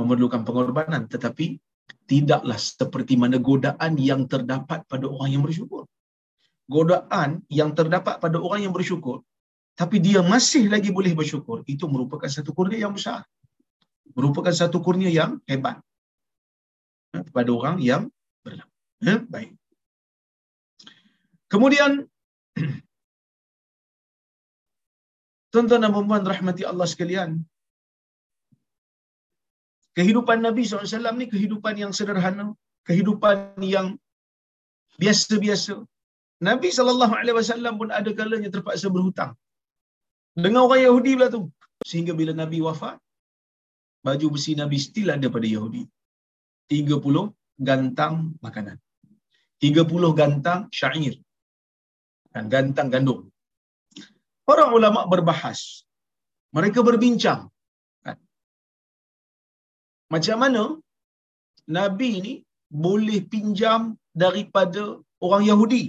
memerlukan pengorbanan. Tetapi tidaklah seperti mana godaan yang terdapat pada orang yang bersyukur godaan yang terdapat pada orang yang bersyukur tapi dia masih lagi boleh bersyukur itu merupakan satu kurnia yang besar. Merupakan satu kurnia yang hebat ya, pada orang yang beriman ya, baik. Kemudian [clears throat] tuan-tuan dan puan rahmati Allah sekalian kehidupan Nabi SAW ni kehidupan yang sederhana, kehidupan yang biasa-biasa. Nabi SAW pun ada kalanya terpaksa berhutang. Dengan orang Yahudi pula tu. Sehingga bila Nabi wafat, baju besi Nabi still ada pada Yahudi. 30 gantang makanan. 30 gantang syair. Dan gantang gandum. Para ulama berbahas. Mereka berbincang. Kan? Macam mana Nabi ni boleh pinjam daripada orang Yahudi?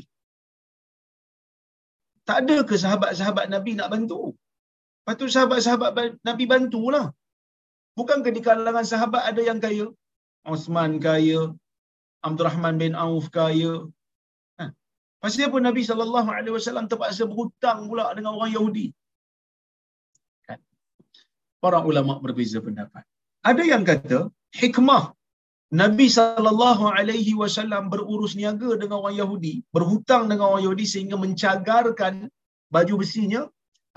Tak ada ke sahabat-sahabat Nabi nak bantu? Patut sahabat-sahabat Nabi bantulah. Bukankah di kalangan sahabat ada yang kaya? Osman kaya, Abdul Rahman bin Auf kaya. Ha. Pasal apa Nabi sallallahu alaihi wasallam terpaksa berhutang pula dengan orang Yahudi? Kan? Para ulama berbeza pendapat. Ada yang kata hikmah Nabi sallallahu alaihi wasallam berurus niaga dengan orang Yahudi, berhutang dengan orang Yahudi sehingga mencagarkan baju besinya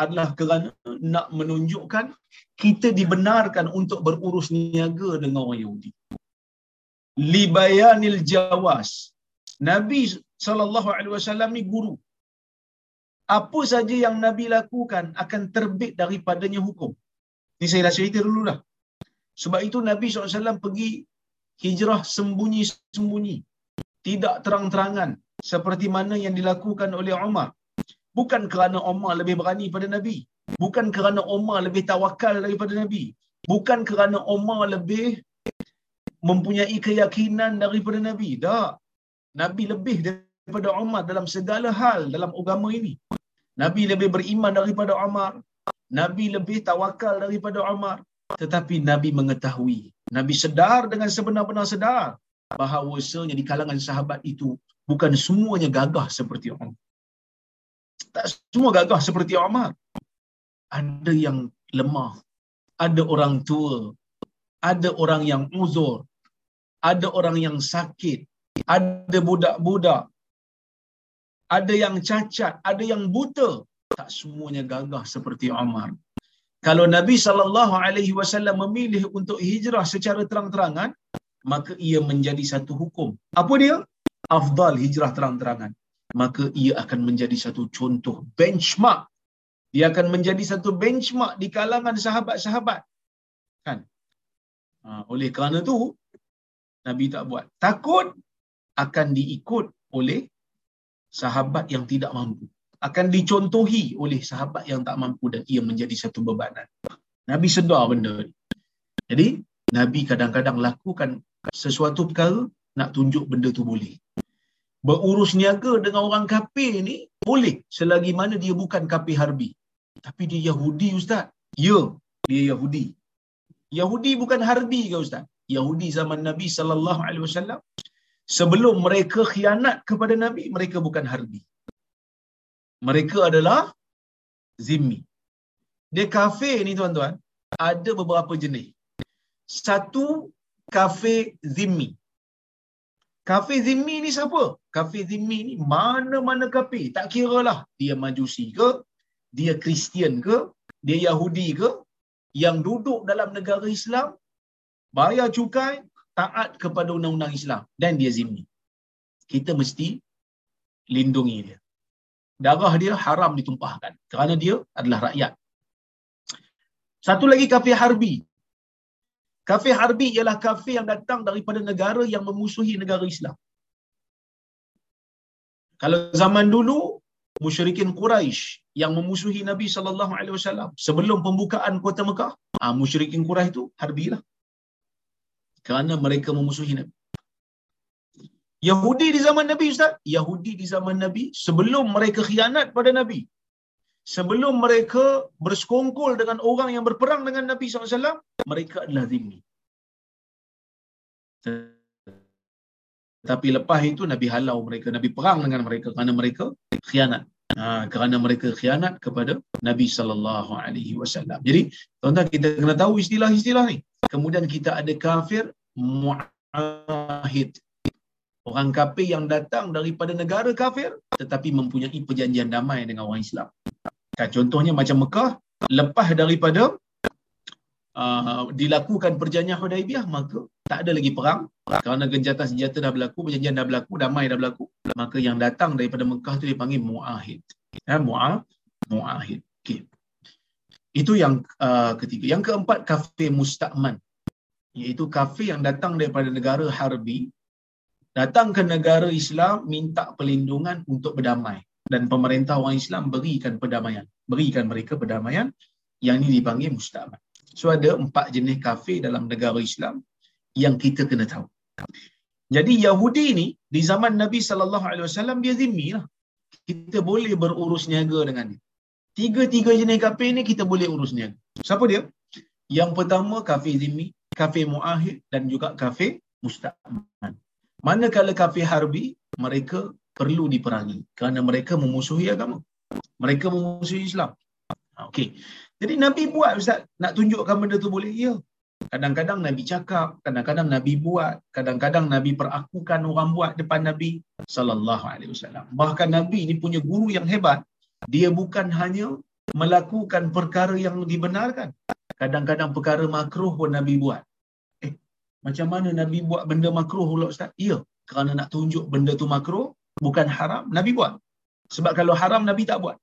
adalah kerana nak menunjukkan kita dibenarkan untuk berurus niaga dengan orang Yahudi libayanil jawas. Nabi sallallahu alaihi wasallam ni guru. Apa saja yang Nabi lakukan akan terbit daripadanya hukum. Ini saya dah cerita dulu dah. Sebab itu Nabi SAW pergi hijrah sembunyi-sembunyi. Tidak terang-terangan. Seperti mana yang dilakukan oleh Umar. Bukan kerana Umar lebih berani pada Nabi. Bukan kerana Umar lebih tawakal daripada Nabi. Bukan kerana Umar lebih mempunyai keyakinan daripada Nabi. Tak. Nabi lebih daripada Umar dalam segala hal dalam agama ini. Nabi lebih beriman daripada Umar. Nabi lebih tawakal daripada Umar. Tetapi Nabi mengetahui. Nabi sedar dengan sebenar-benar sedar bahawasanya di kalangan sahabat itu bukan semuanya gagah seperti Umar. Tak semua gagah seperti Umar. Ada yang lemah. Ada orang tua. Ada orang yang uzur ada orang yang sakit, ada budak-budak, ada yang cacat, ada yang buta. Tak semuanya gagah seperti Umar. Kalau Nabi sallallahu alaihi wasallam memilih untuk hijrah secara terang-terangan, maka ia menjadi satu hukum. Apa dia? Afdal hijrah terang-terangan. Maka ia akan menjadi satu contoh benchmark. Dia akan menjadi satu benchmark di kalangan sahabat-sahabat. Kan? Ha, oleh kerana tu Nabi tak buat. Takut akan diikut oleh sahabat yang tidak mampu. Akan dicontohi oleh sahabat yang tak mampu dan ia menjadi satu bebanan. Nabi sedar benda ni. Jadi, Nabi kadang-kadang lakukan sesuatu perkara nak tunjuk benda tu boleh. Berurus niaga dengan orang kafir ni boleh selagi mana dia bukan kafir harbi. Tapi dia Yahudi Ustaz. Ya, dia Yahudi. Yahudi bukan harbi ke Ustaz? Yahudi zaman Nabi sallallahu alaihi wasallam sebelum mereka khianat kepada Nabi mereka bukan harbi mereka adalah zimmi. Dia kafir ni tuan-tuan. Ada beberapa jenis. Satu kafir zimmi. Kafir zimmi ni siapa? Kafir zimmi ni mana-mana kafir tak kira lah dia majusi ke dia kristian ke dia yahudi ke yang duduk dalam negara Islam bayar cukai, taat kepada undang-undang Islam. Dan dia zimmi. Kita mesti lindungi dia. Darah dia haram ditumpahkan kerana dia adalah rakyat. Satu lagi kafir harbi. Kafir harbi ialah kafir yang datang daripada negara yang memusuhi negara Islam. Kalau zaman dulu musyrikin Quraisy yang memusuhi Nabi sallallahu alaihi wasallam sebelum pembukaan kota Mekah, ah musyrikin Quraisy itu harbilah kerana mereka memusuhi Nabi. Yahudi di zaman Nabi Ustaz, Yahudi di zaman Nabi sebelum mereka khianat pada Nabi. Sebelum mereka bersekongkol dengan orang yang berperang dengan Nabi SAW, mereka adalah zimmi. Tapi lepas itu Nabi halau mereka, Nabi perang dengan mereka kerana mereka khianat. Ha, kerana mereka khianat kepada Nabi sallallahu alaihi wasallam. Jadi, tuan-tuan kita kena tahu istilah-istilah ni. Kemudian kita ada kafir muahid. Orang kafir yang datang daripada negara kafir tetapi mempunyai perjanjian damai dengan orang Islam. Kan, contohnya macam Mekah lepas daripada uh, dilakukan perjanjian Hudaibiyah maka tak ada lagi perang. Kerana genjatan senjata dah berlaku perjanjian dah berlaku damai dah berlaku maka yang datang daripada Mekah tu dipanggil muahid. Ya muah muahid. Okey. Itu yang uh, ketiga. Yang keempat kafir mustakman iaitu kafir yang datang daripada negara harbi datang ke negara Islam minta perlindungan untuk berdamai. Dan pemerintah orang Islam berikan perdamaian. Berikan mereka perdamaian yang ini dipanggil mustakman so ada empat jenis kafir dalam negara Islam yang kita kena tahu. Jadi Yahudi ni di zaman Nabi sallallahu alaihi wasallam dia zimmi lah. Kita boleh berurus niaga dengan dia. Tiga-tiga jenis kafir ni kita boleh urus niaga. Siapa dia? Yang pertama kafir zimmi kafir muahid dan juga kafir mustakman Manakala kafir harbi, mereka perlu diperangi kerana mereka memusuhi agama. Mereka memusuhi Islam. Ha, okey. Jadi Nabi buat Ustaz, nak tunjukkan benda tu boleh? Ya. Kadang-kadang Nabi cakap, kadang-kadang Nabi buat, kadang-kadang Nabi perakukan orang buat depan Nabi sallallahu alaihi wasallam. Bahkan Nabi ni punya guru yang hebat. Dia bukan hanya melakukan perkara yang dibenarkan. Kadang-kadang perkara makruh pun Nabi buat. Macam mana Nabi buat benda makruh pula Ustaz? Ya, kerana nak tunjuk benda tu makruh, bukan haram, Nabi buat. Sebab kalau haram, Nabi tak buat.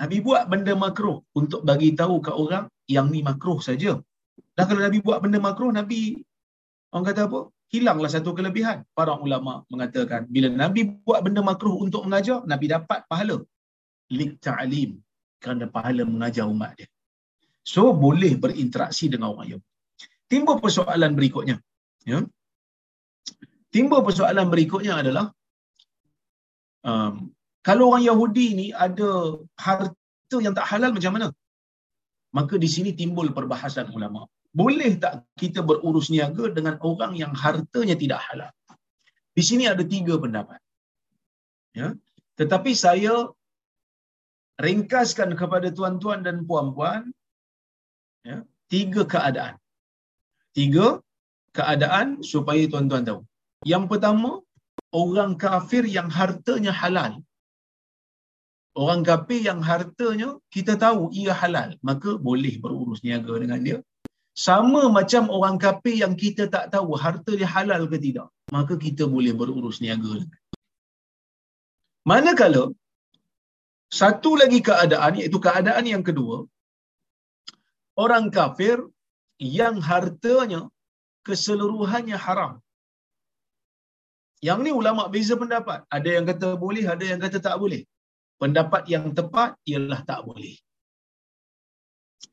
Nabi buat benda makruh untuk bagi tahu ke orang yang ni makruh saja. Dan kalau Nabi buat benda makruh, Nabi orang kata apa? Hilanglah satu kelebihan. Para ulama mengatakan bila Nabi buat benda makruh untuk mengajar, Nabi dapat pahala. Lik ta'lim kerana pahala mengajar umat dia. So boleh berinteraksi dengan orang yang timbul persoalan berikutnya. Ya. Timbul persoalan berikutnya adalah um, kalau orang Yahudi ni ada harta yang tak halal macam mana? Maka di sini timbul perbahasan ulama. Boleh tak kita berurus niaga dengan orang yang hartanya tidak halal? Di sini ada tiga pendapat. Ya. Tetapi saya ringkaskan kepada tuan-tuan dan puan-puan ya, tiga keadaan tiga keadaan supaya tuan-tuan tahu. Yang pertama, orang kafir yang hartanya halal. Orang kafir yang hartanya kita tahu ia halal, maka boleh berurus niaga dengan dia. Sama macam orang kafir yang kita tak tahu harta dia halal ke tidak, maka kita boleh berurus niaga Manakala satu lagi keadaan iaitu keadaan yang kedua, orang kafir yang hartanya keseluruhannya haram. Yang ni ulama beza pendapat. Ada yang kata boleh, ada yang kata tak boleh. Pendapat yang tepat ialah tak boleh.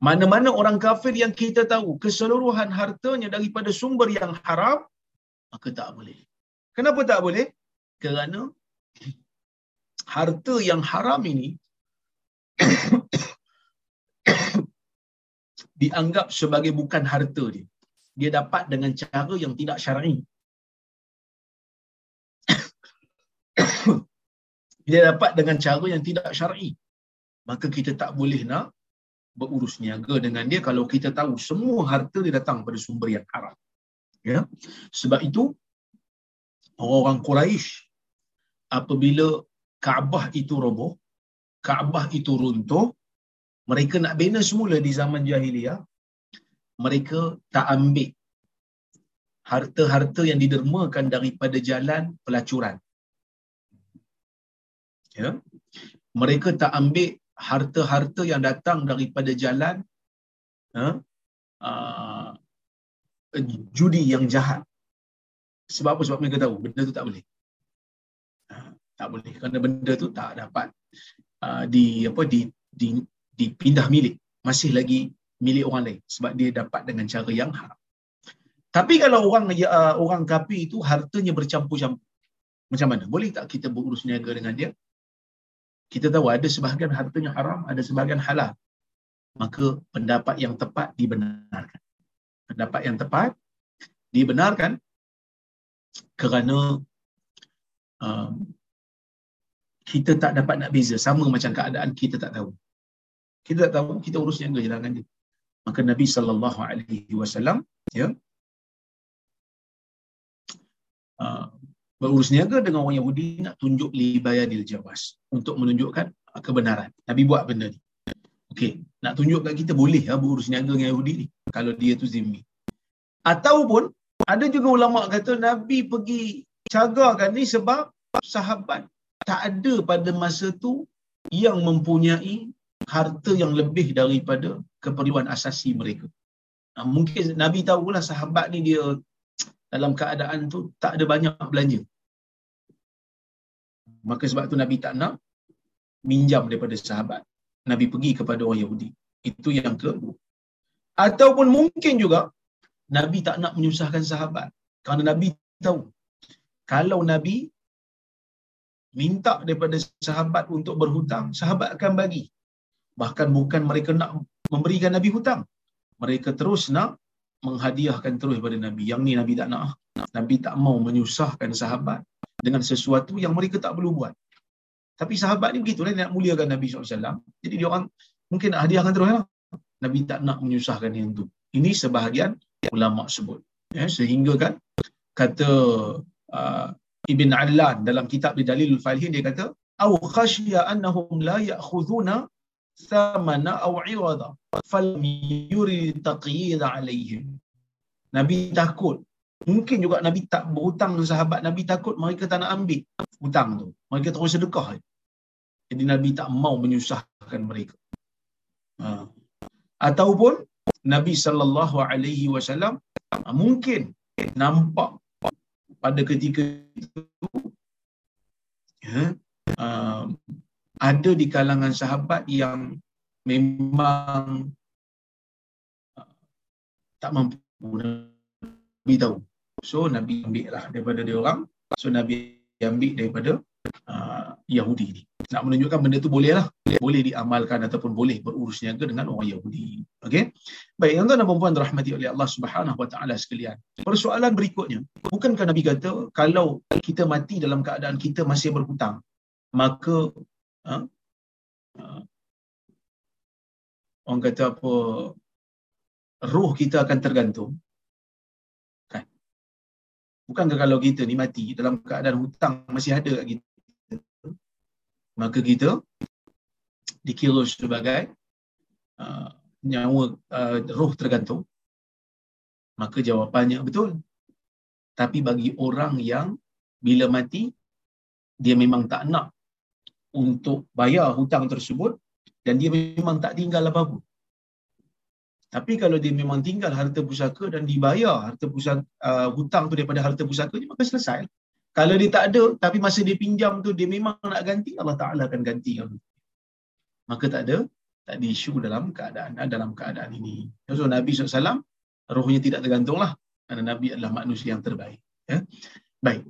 Mana-mana orang kafir yang kita tahu keseluruhan hartanya daripada sumber yang haram, maka tak boleh. Kenapa tak boleh? Kerana harta yang haram ini dianggap sebagai bukan harta dia. Dia dapat dengan cara yang tidak syar'i. [coughs] dia dapat dengan cara yang tidak syar'i. Maka kita tak boleh nak berurus niaga dengan dia kalau kita tahu semua harta dia datang pada sumber yang haram. Ya. Sebab itu orang-orang Quraisy apabila Kaabah itu roboh, Kaabah itu runtuh, mereka nak bina semula di zaman jahiliyah, mereka tak ambil harta-harta yang didermakan daripada jalan pelacuran. Ya. Mereka tak ambil harta-harta yang datang daripada jalan ha, uh, judi yang jahat. Sebab apa? Sebab mereka tahu benda tu tak boleh. Uh, tak boleh kerana benda tu tak dapat uh, di apa di di dipindah milik masih lagi milik orang lain sebab dia dapat dengan cara yang haram. Tapi kalau orang uh, orang kafir itu hartanya bercampur-campur. Macam mana? Boleh tak kita berurus niaga dengan dia? Kita tahu ada sebahagian hartanya haram, ada sebahagian halal. Maka pendapat yang tepat dibenarkan. Pendapat yang tepat dibenarkan kerana um, kita tak dapat nak beza sama macam keadaan kita tak tahu kita tak tahu kita urus je dengan dia. Maka Nabi sallallahu alaihi wasallam ya uh, berurus niaga dengan orang Yahudi nak tunjuk libayadil jawaz untuk menunjukkan kebenaran. Nabi buat benda ni. Okey, nak tunjuk kat kita boleh lah berurus niaga dengan Yahudi ni kalau dia tu zimmi. Ataupun ada juga ulama kata Nabi pergi cagakan ni sebab sahabat tak ada pada masa tu yang mempunyai harta yang lebih daripada keperluan asasi mereka. Ha, mungkin Nabi tahulah sahabat ni dia dalam keadaan tu tak ada banyak belanja. Maka sebab tu Nabi tak nak minjam daripada sahabat. Nabi pergi kepada orang Yahudi. Itu yang kedua. Ataupun mungkin juga Nabi tak nak menyusahkan sahabat. Kerana Nabi tahu kalau Nabi minta daripada sahabat untuk berhutang, sahabat akan bagi. Bahkan bukan mereka nak memberikan Nabi hutang. Mereka terus nak menghadiahkan terus kepada Nabi. Yang ni Nabi tak nak. Nabi tak mau menyusahkan sahabat dengan sesuatu yang mereka tak perlu buat. Tapi sahabat ni begitu lah, nak muliakan Nabi SAW. Jadi dia orang mungkin nak hadiahkan terus lah. Nabi tak nak menyusahkan yang tu. Ini sebahagian ulama sebut. Ya, sehingga kan kata uh, Ibn Allan dalam kitab di Dalilul Falihin dia kata au khasya annahum la ya'khuduna thamana aw 'irada falam yurid taqyid 'alaihim. Nabi takut Mungkin juga Nabi tak berhutang dengan sahabat Nabi takut mereka tak nak ambil hutang tu. Mereka terus sedekah. Jadi Nabi tak mau menyusahkan mereka. Ha. Ataupun Nabi sallallahu alaihi wasallam ha, mungkin nampak pada ketika itu ya, uh, ada di kalangan sahabat yang memang uh, tak mampu Nabi tahu. So Nabi ambil lah daripada dia orang. So Nabi ambil daripada uh, Yahudi ni. Nak menunjukkan benda tu boleh lah. Boleh diamalkan ataupun boleh berurus niaga dengan orang Yahudi. Okay. Baik, yang tuan dan perempuan rahmati oleh Allah subhanahu wa ta'ala sekalian. Persoalan berikutnya. Bukankah Nabi kata, kalau kita mati dalam keadaan kita masih berhutang, maka uh, uh, orang kata apa, roh kita akan tergantung. Bukankah kalau kita ni mati dalam keadaan hutang masih ada kat kita, maka kita dikira sebagai uh, nyawa uh, roh tergantung. Maka jawapannya betul. Tapi bagi orang yang bila mati, dia memang tak nak untuk bayar hutang tersebut dan dia memang tak tinggal apa-apa. Tapi kalau dia memang tinggal harta pusaka dan dibayar harta pusaka uh, hutang tu daripada harta pusaka ni maka selesai. Kalau dia tak ada tapi masa dia pinjam tu dia memang nak ganti Allah Taala akan ganti maka tak ada tak ada isu dalam keadaan dalam keadaan ini. So Nabi SAW rohnya tidak tergantunglah kerana Nabi adalah manusia yang terbaik. Ya. Baik.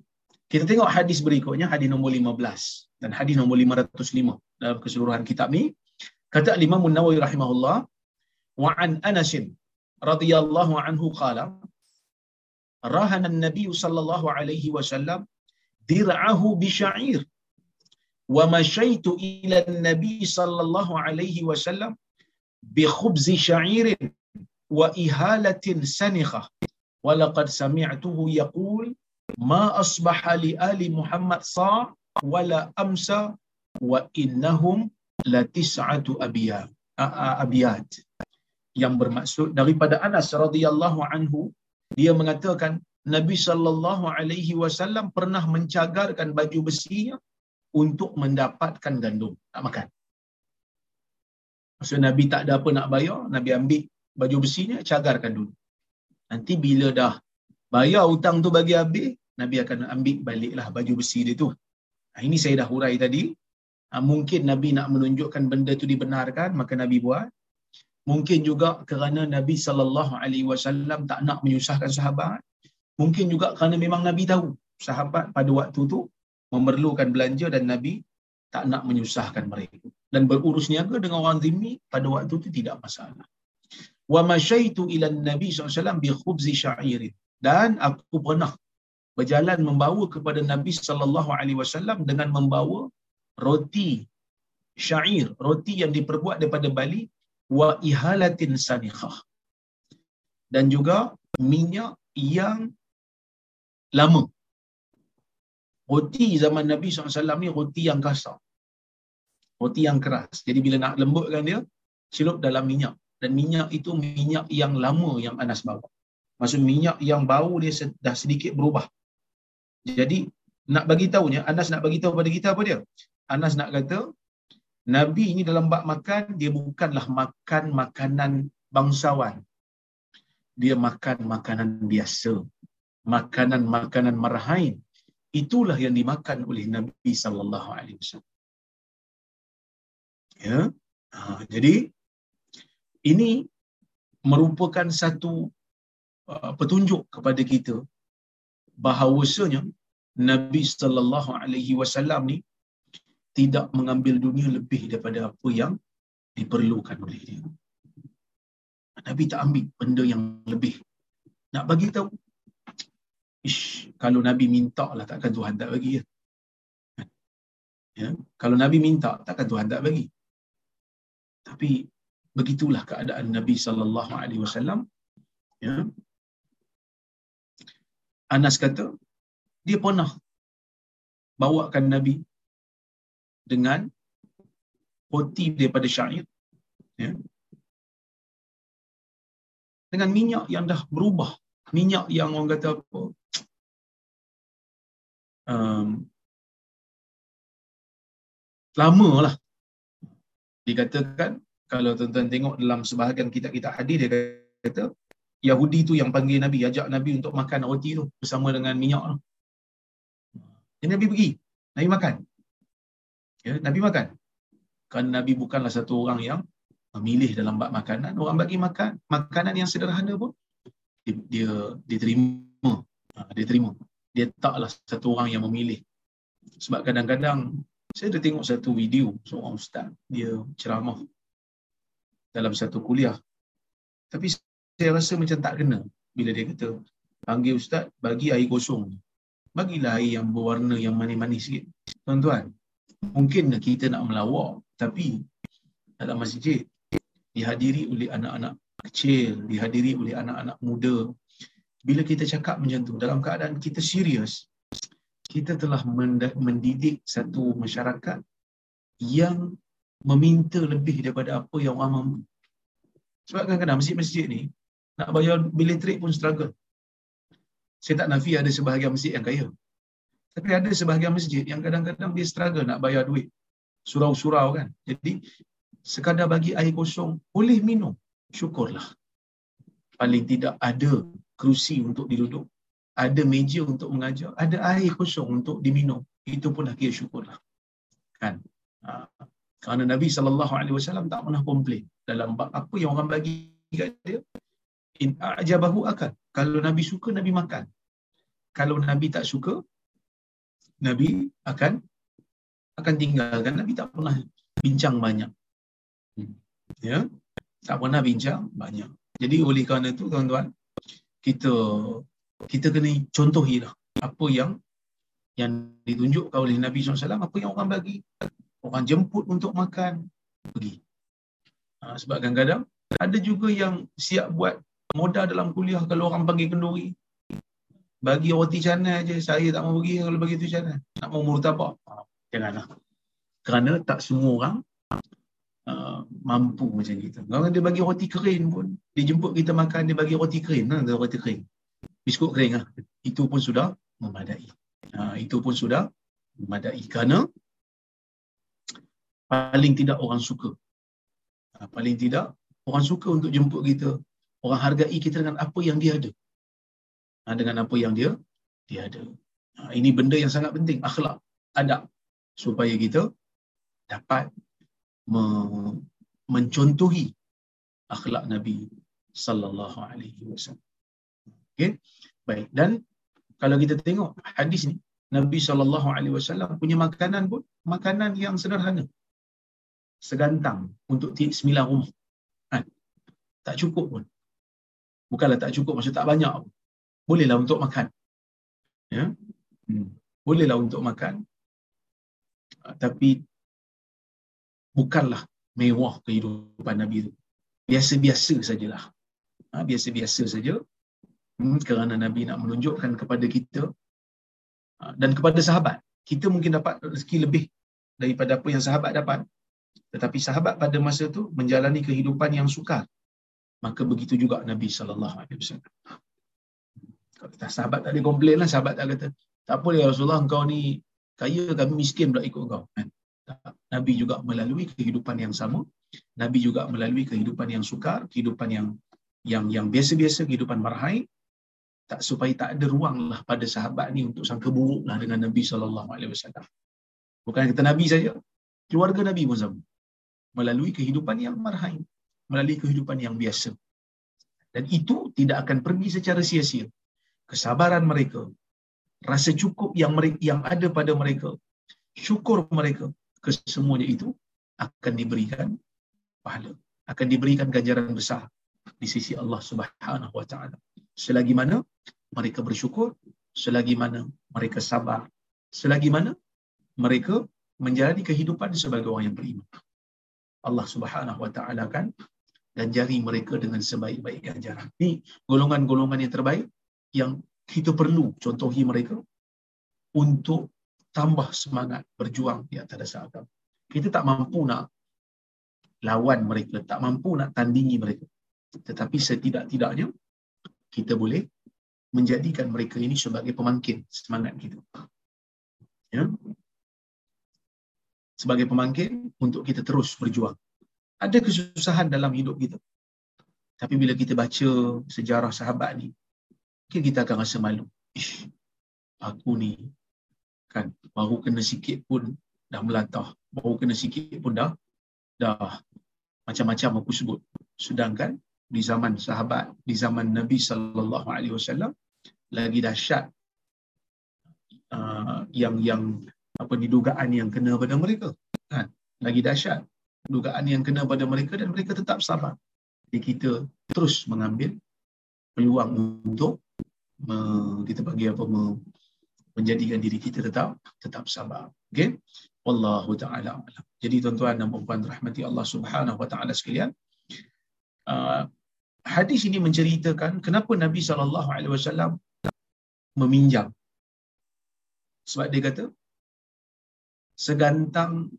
Kita tengok hadis berikutnya hadis nombor 15 dan hadis nombor 505 dalam keseluruhan kitab ni. Kata Imam Nawawi rahimahullah wa an Anas radhiyallahu anhu qala rahana an-nabiy sallallahu alaihi wasallam dir'ahu bi sya'ir wa mashaitu ila an-nabiy sallallahu alaihi wasallam bi khubz sya'ir wa ihalatin sanikha wa laqad sami'tuhu yaqul ma asbaha li ali muhammad sa wala amsa wa innahum la tis'atu abiyat yang bermaksud daripada Anas radhiyallahu anhu dia mengatakan Nabi sallallahu alaihi wasallam pernah mencagarkan baju besinya untuk mendapatkan gandum tak makan maksud Nabi tak ada apa nak bayar, Nabi ambil baju besinya, cagarkan dulu. Nanti bila dah bayar hutang tu bagi habis, Nabi akan ambil baliklah baju besi dia tu. Nah, ini saya dah hurai tadi. Ha, mungkin Nabi nak menunjukkan benda tu dibenarkan, maka Nabi buat. Mungkin juga kerana Nabi sallallahu alaihi wasallam tak nak menyusahkan sahabat. Mungkin juga kerana memang Nabi tahu sahabat pada waktu tu memerlukan belanja dan Nabi tak nak menyusahkan mereka. Dan berurus niaga dengan orang zimmi pada waktu itu tidak masalah. Wa masyaitu ila nabi sallallahu bi khubzi sya'ir dan aku pernah berjalan membawa kepada Nabi sallallahu alaihi wasallam dengan membawa roti syair roti yang diperbuat daripada bali wa ihalatin sanikhah. Dan juga minyak yang lama. Roti zaman Nabi SAW ni roti yang kasar. Roti yang keras. Jadi bila nak lembutkan dia celup dalam minyak. Dan minyak itu minyak yang lama yang Anas bawa. Maksud minyak yang bau dia dah sedikit berubah. Jadi nak bagi tahunya Anas nak bagi tahu pada kita apa dia? Anas nak kata Nabi ini dalam bab makan dia bukanlah makan makanan bangsawan. Dia makan makanan biasa. Makanan-makanan marhain. Itulah yang dimakan oleh Nabi sallallahu alaihi wasallam. Ya. Ha, jadi ini merupakan satu petunjuk kepada kita bahawasanya Nabi sallallahu alaihi wasallam ni tidak mengambil dunia lebih daripada apa yang diperlukan oleh dia. Nabi tak ambil benda yang lebih. Nak bagi tahu. Ish, kalau Nabi minta lah takkan Tuhan tak bagi ya. ya. Kalau Nabi minta takkan Tuhan tak bagi. Tapi begitulah keadaan Nabi sallallahu alaihi wasallam. Ya. Anas kata dia pernah bawakan Nabi dengan roti daripada syair ya. dengan minyak yang dah berubah. Minyak yang orang kata apa? Um, lama lah. Dikatakan kalau tuan-tuan tengok dalam sebahagian kitab-kitab hadis dia kata Yahudi tu yang panggil Nabi ajak Nabi untuk makan roti tu bersama dengan minyak tu. Jadi Nabi pergi, Nabi makan. Ya, Nabi makan. Kan Nabi bukanlah satu orang yang memilih dalam bab makanan. Orang bagi makan makanan yang sederhana pun dia dia, dia terima. Ha, dia terima. Dia taklah satu orang yang memilih. Sebab kadang-kadang saya ada tengok satu video seorang ustaz dia ceramah dalam satu kuliah. Tapi saya rasa macam tak kena bila dia kata panggil ustaz bagi air kosong. Bagilah air yang berwarna yang manis-manis sikit. Tuan-tuan, mungkin kita nak melawak tapi dalam masjid dihadiri oleh anak-anak kecil, dihadiri oleh anak-anak muda. Bila kita cakap macam tu dalam keadaan kita serius, kita telah mendidik satu masyarakat yang meminta lebih daripada apa yang orang mampu. Sebab kadang-kadang masjid-masjid ni nak bayar bil elektrik pun struggle. Saya tak nafi ada sebahagian masjid yang kaya. Tapi ada sebahagian masjid yang kadang-kadang dia struggle nak bayar duit. Surau-surau kan. Jadi sekadar bagi air kosong boleh minum. Syukurlah. Paling tidak ada kerusi untuk diduduk. Ada meja untuk mengajar. Ada air kosong untuk diminum. Itu pun kira syukurlah. Kan? Ha. Kerana Nabi SAW tak pernah komplain dalam apa yang orang bagi kat dia. In a'jabahu akan. Kalau Nabi suka, Nabi makan. Kalau Nabi tak suka, Nabi akan akan tinggalkan. Nabi tak pernah bincang banyak. Ya, tak pernah bincang banyak. Jadi oleh kerana itu tuan-tuan, kita kita kena contohilah apa yang yang ditunjukkan oleh Nabi SAW, apa yang orang bagi. Orang jemput untuk makan, pergi. Ha, sebab kadang-kadang ada juga yang siap buat modal dalam kuliah kalau orang panggil kenduri, bagi roti canai aja saya tak mau pergi kalau bagi tu canai. Nak mau murtabak. Ah, janganlah kerana tak semua orang uh, mampu macam kita kalau dia bagi roti kering pun dia jemput kita makan dia bagi roti kering nah, roti kering. Biskut kering lah. itu pun sudah memadai. Uh, itu pun sudah memadai. Kerana paling tidak orang suka. Uh, paling tidak orang suka untuk jemput kita orang hargai kita dengan apa yang dia ada Ha, dengan apa yang dia dia ada. Ha, ini benda yang sangat penting, akhlak, adab supaya kita dapat me- mencontohi akhlak Nabi sallallahu alaihi wasallam. Okey. Baik. Dan kalau kita tengok hadis ni, Nabi sallallahu alaihi wasallam punya makanan pun makanan yang sederhana. Segantang untuk sembilan rumah. Kan? Tak cukup pun. Bukanlah tak cukup, maksud tak banyak bolehlah untuk makan. Ya. Hmm. Bolehlah untuk makan. Ah, tapi bukanlah mewah kehidupan Nabi itu. Biasa-biasa sajalah. Ha, biasa-biasa saja. Hmm, kerana Nabi nak menunjukkan kepada kita ha, dan kepada sahabat. Kita mungkin dapat rezeki lebih daripada apa yang sahabat dapat. Tetapi sahabat pada masa itu menjalani kehidupan yang sukar. Maka begitu juga Nabi sallallahu alaihi wasallam. Kalau kita sahabat tak ada komplain lah, sahabat tak kata, tak apa ya Rasulullah, engkau ni kaya, kami miskin pula ikut kau. Kan? Nabi juga melalui kehidupan yang sama. Nabi juga melalui kehidupan yang sukar, kehidupan yang yang yang biasa-biasa, kehidupan marhai. Tak supaya tak ada ruang lah pada sahabat ni untuk sangka buruk lah dengan Nabi sallallahu alaihi wasallam. Bukan kata Nabi saja, keluarga Nabi pun sama. Melalui kehidupan yang marhai, melalui kehidupan yang biasa. Dan itu tidak akan pergi secara sia-sia. Kesabaran mereka, rasa cukup yang mereka, yang ada pada mereka, syukur mereka, kesemuanya itu akan diberikan pahala, akan diberikan ganjaran besar di sisi Allah Subhanahu wa taala. Selagi mana mereka bersyukur, selagi mana mereka sabar, selagi mana mereka menjalani kehidupan sebagai orang yang beriman. Allah Subhanahu wa taala kan ganjari mereka dengan sebaik-baik ganjaran. Ini golongan-golongan yang terbaik yang kita perlu contohi mereka untuk tambah semangat berjuang di atas agama. Kita tak mampu nak lawan mereka, tak mampu nak tandingi mereka. Tetapi setidak-tidaknya kita boleh menjadikan mereka ini sebagai pemangkin semangat kita. Ya? Sebagai pemangkin untuk kita terus berjuang. Ada kesusahan dalam hidup kita. Tapi bila kita baca sejarah sahabat ni, mungkin kita akan rasa malu. Ish, aku ni kan baru kena sikit pun dah melatah. Baru kena sikit pun dah dah macam-macam aku sebut. Sedangkan di zaman sahabat, di zaman Nabi sallallahu alaihi wasallam lagi dahsyat uh, yang yang apa didugaan yang kena pada mereka. Kan? Lagi dahsyat dugaan yang kena pada mereka dan mereka tetap sabar. Jadi kita terus mengambil peluang untuk me, kita bagi apa me, menjadikan diri kita tetap tetap sabar. Okey. Wallahu taala alam. Jadi tuan-tuan dan puan-puan rahmati Allah Subhanahu wa taala sekalian, uh, hadis ini menceritakan kenapa Nabi sallallahu alaihi wasallam meminjam. Sebab dia kata segantang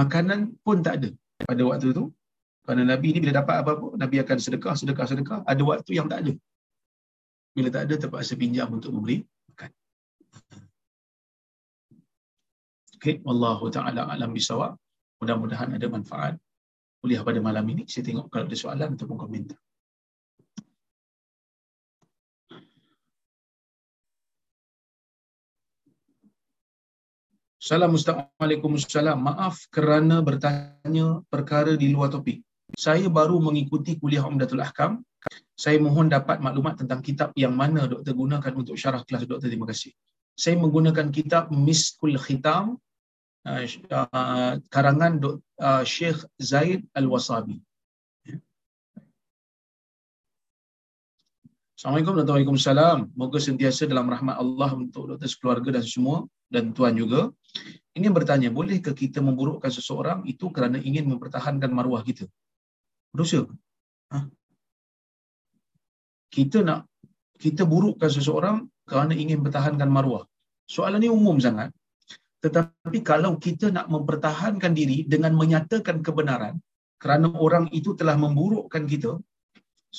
makanan pun tak ada pada waktu itu. Kerana Nabi ni bila dapat apa-apa, Nabi akan sedekah, sedekah, sedekah. Ada waktu yang tak ada. Bila tak ada, terpaksa pinjam untuk memberi makan. Okay, Wallahu ta'ala alam bisawab. Mudah-mudahan ada manfaat kuliah pada malam ini. Saya tengok kalau ada soalan ataupun komentar. Assalamualaikum Waalaikumsalam. Maaf kerana bertanya perkara di luar topik. Saya baru mengikuti kuliah Umdatul Ahkam. Saya mohon dapat maklumat tentang kitab yang mana doktor gunakan untuk syarah kelas doktor. Terima kasih. Saya menggunakan kitab Miskul Khitam uh, uh, karangan uh, Syekh Zaid Al-Wasabi. Assalamualaikum warahmatullahi wabarakatuh. Moga sentiasa dalam rahmat Allah untuk doktor sekeluarga dan semua dan tuan juga. Ini bertanya, bolehkah kita memburukkan seseorang itu kerana ingin mempertahankan maruah kita? Dosa. Ha? Kita nak kita burukkan seseorang kerana ingin mempertahankan maruah. Soalan ini umum sangat. Tetapi kalau kita nak mempertahankan diri dengan menyatakan kebenaran kerana orang itu telah memburukkan kita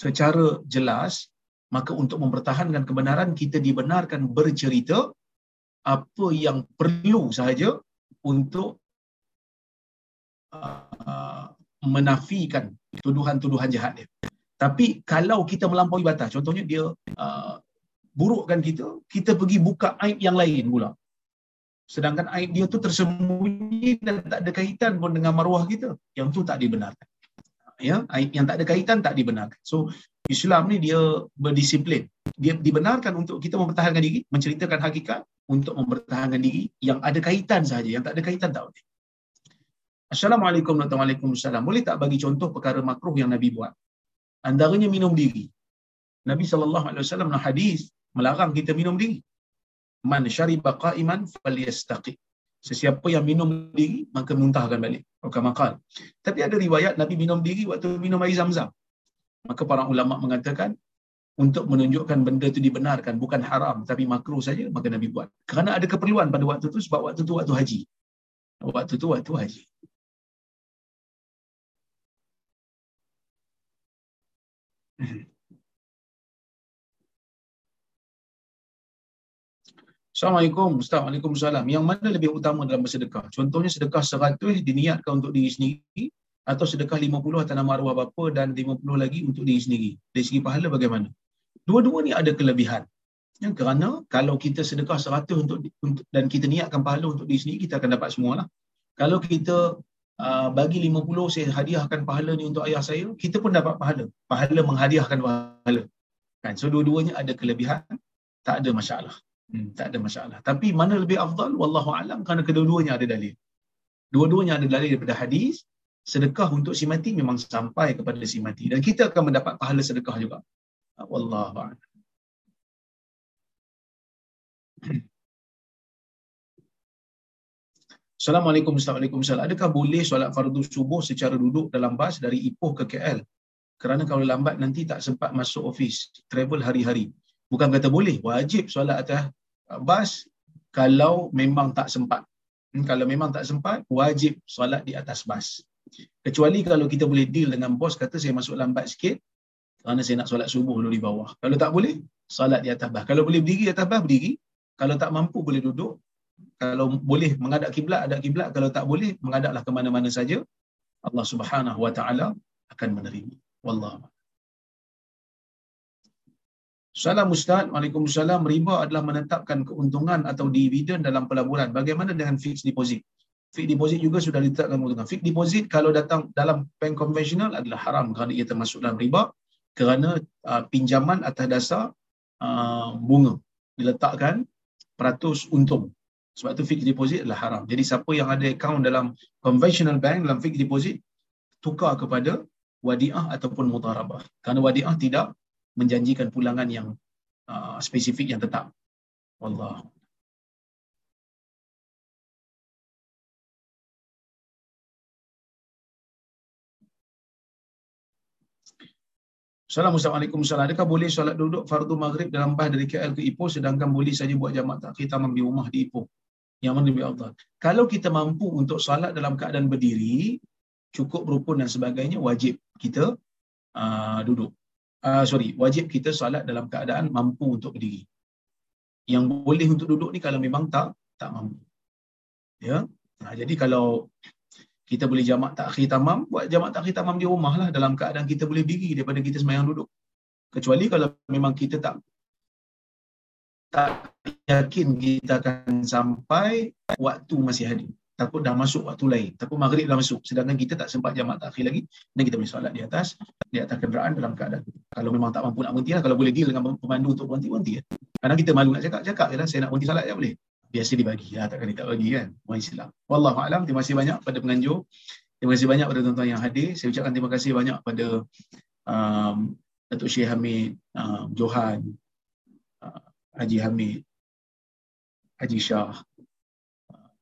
secara jelas, maka untuk mempertahankan kebenaran kita dibenarkan bercerita apa yang perlu sahaja untuk uh, menafikan tuduhan-tuduhan jahat dia. Tapi kalau kita melampaui batas, contohnya dia uh, burukkan kita, kita pergi buka aib yang lain pula. Sedangkan aib dia tu tersembunyi dan tak ada kaitan pun dengan maruah kita. Yang tu tak dibenarkan. Ya, aib yang tak ada kaitan tak dibenarkan. So, Islam ni dia berdisiplin. Dia dibenarkan untuk kita mempertahankan diri, menceritakan hakikat untuk mempertahankan diri yang ada kaitan saja, yang tak ada kaitan tak boleh. Assalamualaikum warahmatullahi wabarakatuh. Boleh tak bagi contoh perkara makruh yang Nabi buat? Antaranya minum diri. Nabi sallallahu alaihi wasallam dalam hadis melarang kita minum diri. Man syariba qa'iman falyastaqi. Sesiapa yang minum diri maka muntahkan balik. Maka makal. Tapi ada riwayat Nabi minum diri waktu minum air Zam-Zam maka para ulama mengatakan untuk menunjukkan benda itu dibenarkan bukan haram tapi makruh saja maka Nabi buat kerana ada keperluan pada waktu itu sebab waktu itu waktu haji waktu itu waktu haji mhm. Assalamualaikum, Ustaz. Waalaikumsalam. Yang mana lebih utama dalam bersedekah? Contohnya sedekah 100 diniatkan untuk diri sendiri atau sedekah 50 atas nama arwah bapa dan 50 lagi untuk diri sendiri. Dari segi pahala bagaimana? Dua-dua ni ada kelebihan. Ya, kerana kalau kita sedekah 100 untuk, untuk dan kita niatkan pahala untuk diri sendiri, kita akan dapat semualah. Kalau kita uh, bagi 50 saya hadiahkan pahala ni untuk ayah saya, kita pun dapat pahala. Pahala menghadiahkan pahala. Kan? So dua-duanya ada kelebihan, tak ada masalah. Hmm, tak ada masalah. Tapi mana lebih afdal? Wallahu alam kerana kedua-duanya ada dalil. Dua-duanya ada dalil daripada hadis. Sedekah untuk si mati memang sampai kepada si mati dan kita akan mendapat pahala sedekah juga. Wallahu a'lam. [clears throat] Assalamualaikum warahmatullahi Adakah boleh solat fardu subuh secara duduk dalam bas dari Ipoh ke KL? Kerana kalau lambat nanti tak sempat masuk office, travel hari-hari. Bukan kata boleh, wajib solat atas bas kalau memang tak sempat. Hmm, kalau memang tak sempat, wajib solat di atas bas. Kecuali kalau kita boleh deal dengan bos kata saya masuk lambat sikit kerana saya nak solat subuh dulu di bawah. Kalau tak boleh, solat di atas bas. Kalau boleh berdiri di atas bas, berdiri. Kalau tak mampu, boleh duduk. Kalau boleh menghadap kiblat, ada kiblat. Kalau tak boleh, menghadaplah ke mana-mana saja. Allah Subhanahu Wa Taala akan menerima. Wallahu Salam Ustaz, Waalaikumsalam. Riba adalah menetapkan keuntungan atau dividen dalam pelaburan. Bagaimana dengan fixed deposit? Fixed deposit juga sudah ditetapkan keuntungan. Fixed deposit kalau datang dalam bank konvensional adalah haram kerana ia termasuk dalam riba kerana uh, pinjaman atas dasar uh, bunga diletakkan peratus untung. Sebab tu fixed deposit adalah haram. Jadi siapa yang ada account dalam conventional bank dalam fixed deposit tukar kepada wadiah ataupun mutarabah. Kerana wadiah tidak menjanjikan pulangan yang uh, spesifik yang tetap. Wallah. Assalamualaikum warahmatullahi Adakah boleh solat duduk fardu maghrib dalam bas dari KL ke Ipoh sedangkan boleh saja buat jamak takhir tamam di rumah di Ipoh? Yang mana lebih afdal? Kalau kita mampu untuk solat dalam keadaan berdiri, cukup rukun dan sebagainya, wajib kita uh, duduk uh, sorry, wajib kita solat dalam keadaan mampu untuk berdiri. Yang boleh untuk duduk ni kalau memang tak tak mampu. Ya. Nah, jadi kalau kita boleh jamak takhir tamam, buat jamak takhir tamam di rumah lah dalam keadaan kita boleh berdiri daripada kita semayang duduk. Kecuali kalau memang kita tak tak yakin kita akan sampai waktu masih hadir. Takut dah masuk waktu lain. Takut maghrib dah masuk. Sedangkan kita tak sempat jamak takhir lagi. Dan kita boleh solat di atas di atas kenderaan dalam keadaan kalau memang tak mampu nak berhenti lah. Kalau boleh deal dengan pemandu untuk berhenti berhenti kan kadang kita malu nak cakap cakap je lah. Saya nak berhenti solat je boleh biasa dibagi lah takkan dia tak bagi kan Wah Islam Wallahu alam terima kasih banyak pada penganjur terima kasih banyak pada tuan-tuan yang hadir saya ucapkan terima kasih banyak pada um, Datuk Syekh Hamid um, Johan uh, Haji Hamid Haji Shah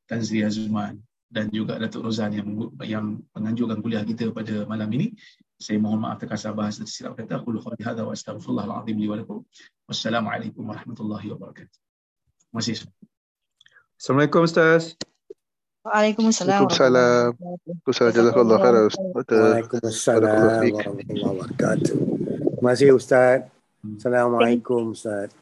Tan Sri Azman dan juga Datuk Rozan yang yang menganjurkan kuliah kita pada malam ini. Saya mohon maaf terkasar bahasa tersilap kata. Aku lupa di hadha wa astaghfirullahaladzim li walakum. Wassalamualaikum warahmatullahi wabarakatuh. Terima kasih. Assalamualaikum Ustaz. Waalaikumsalam. Waalaikumsalam. Waalaikumsalam. Jazakallah Ustaz. Waalaikumsalam warahmatullahi wabarakatuh. Terima kasih Ustaz. Assalamualaikum Ustaz.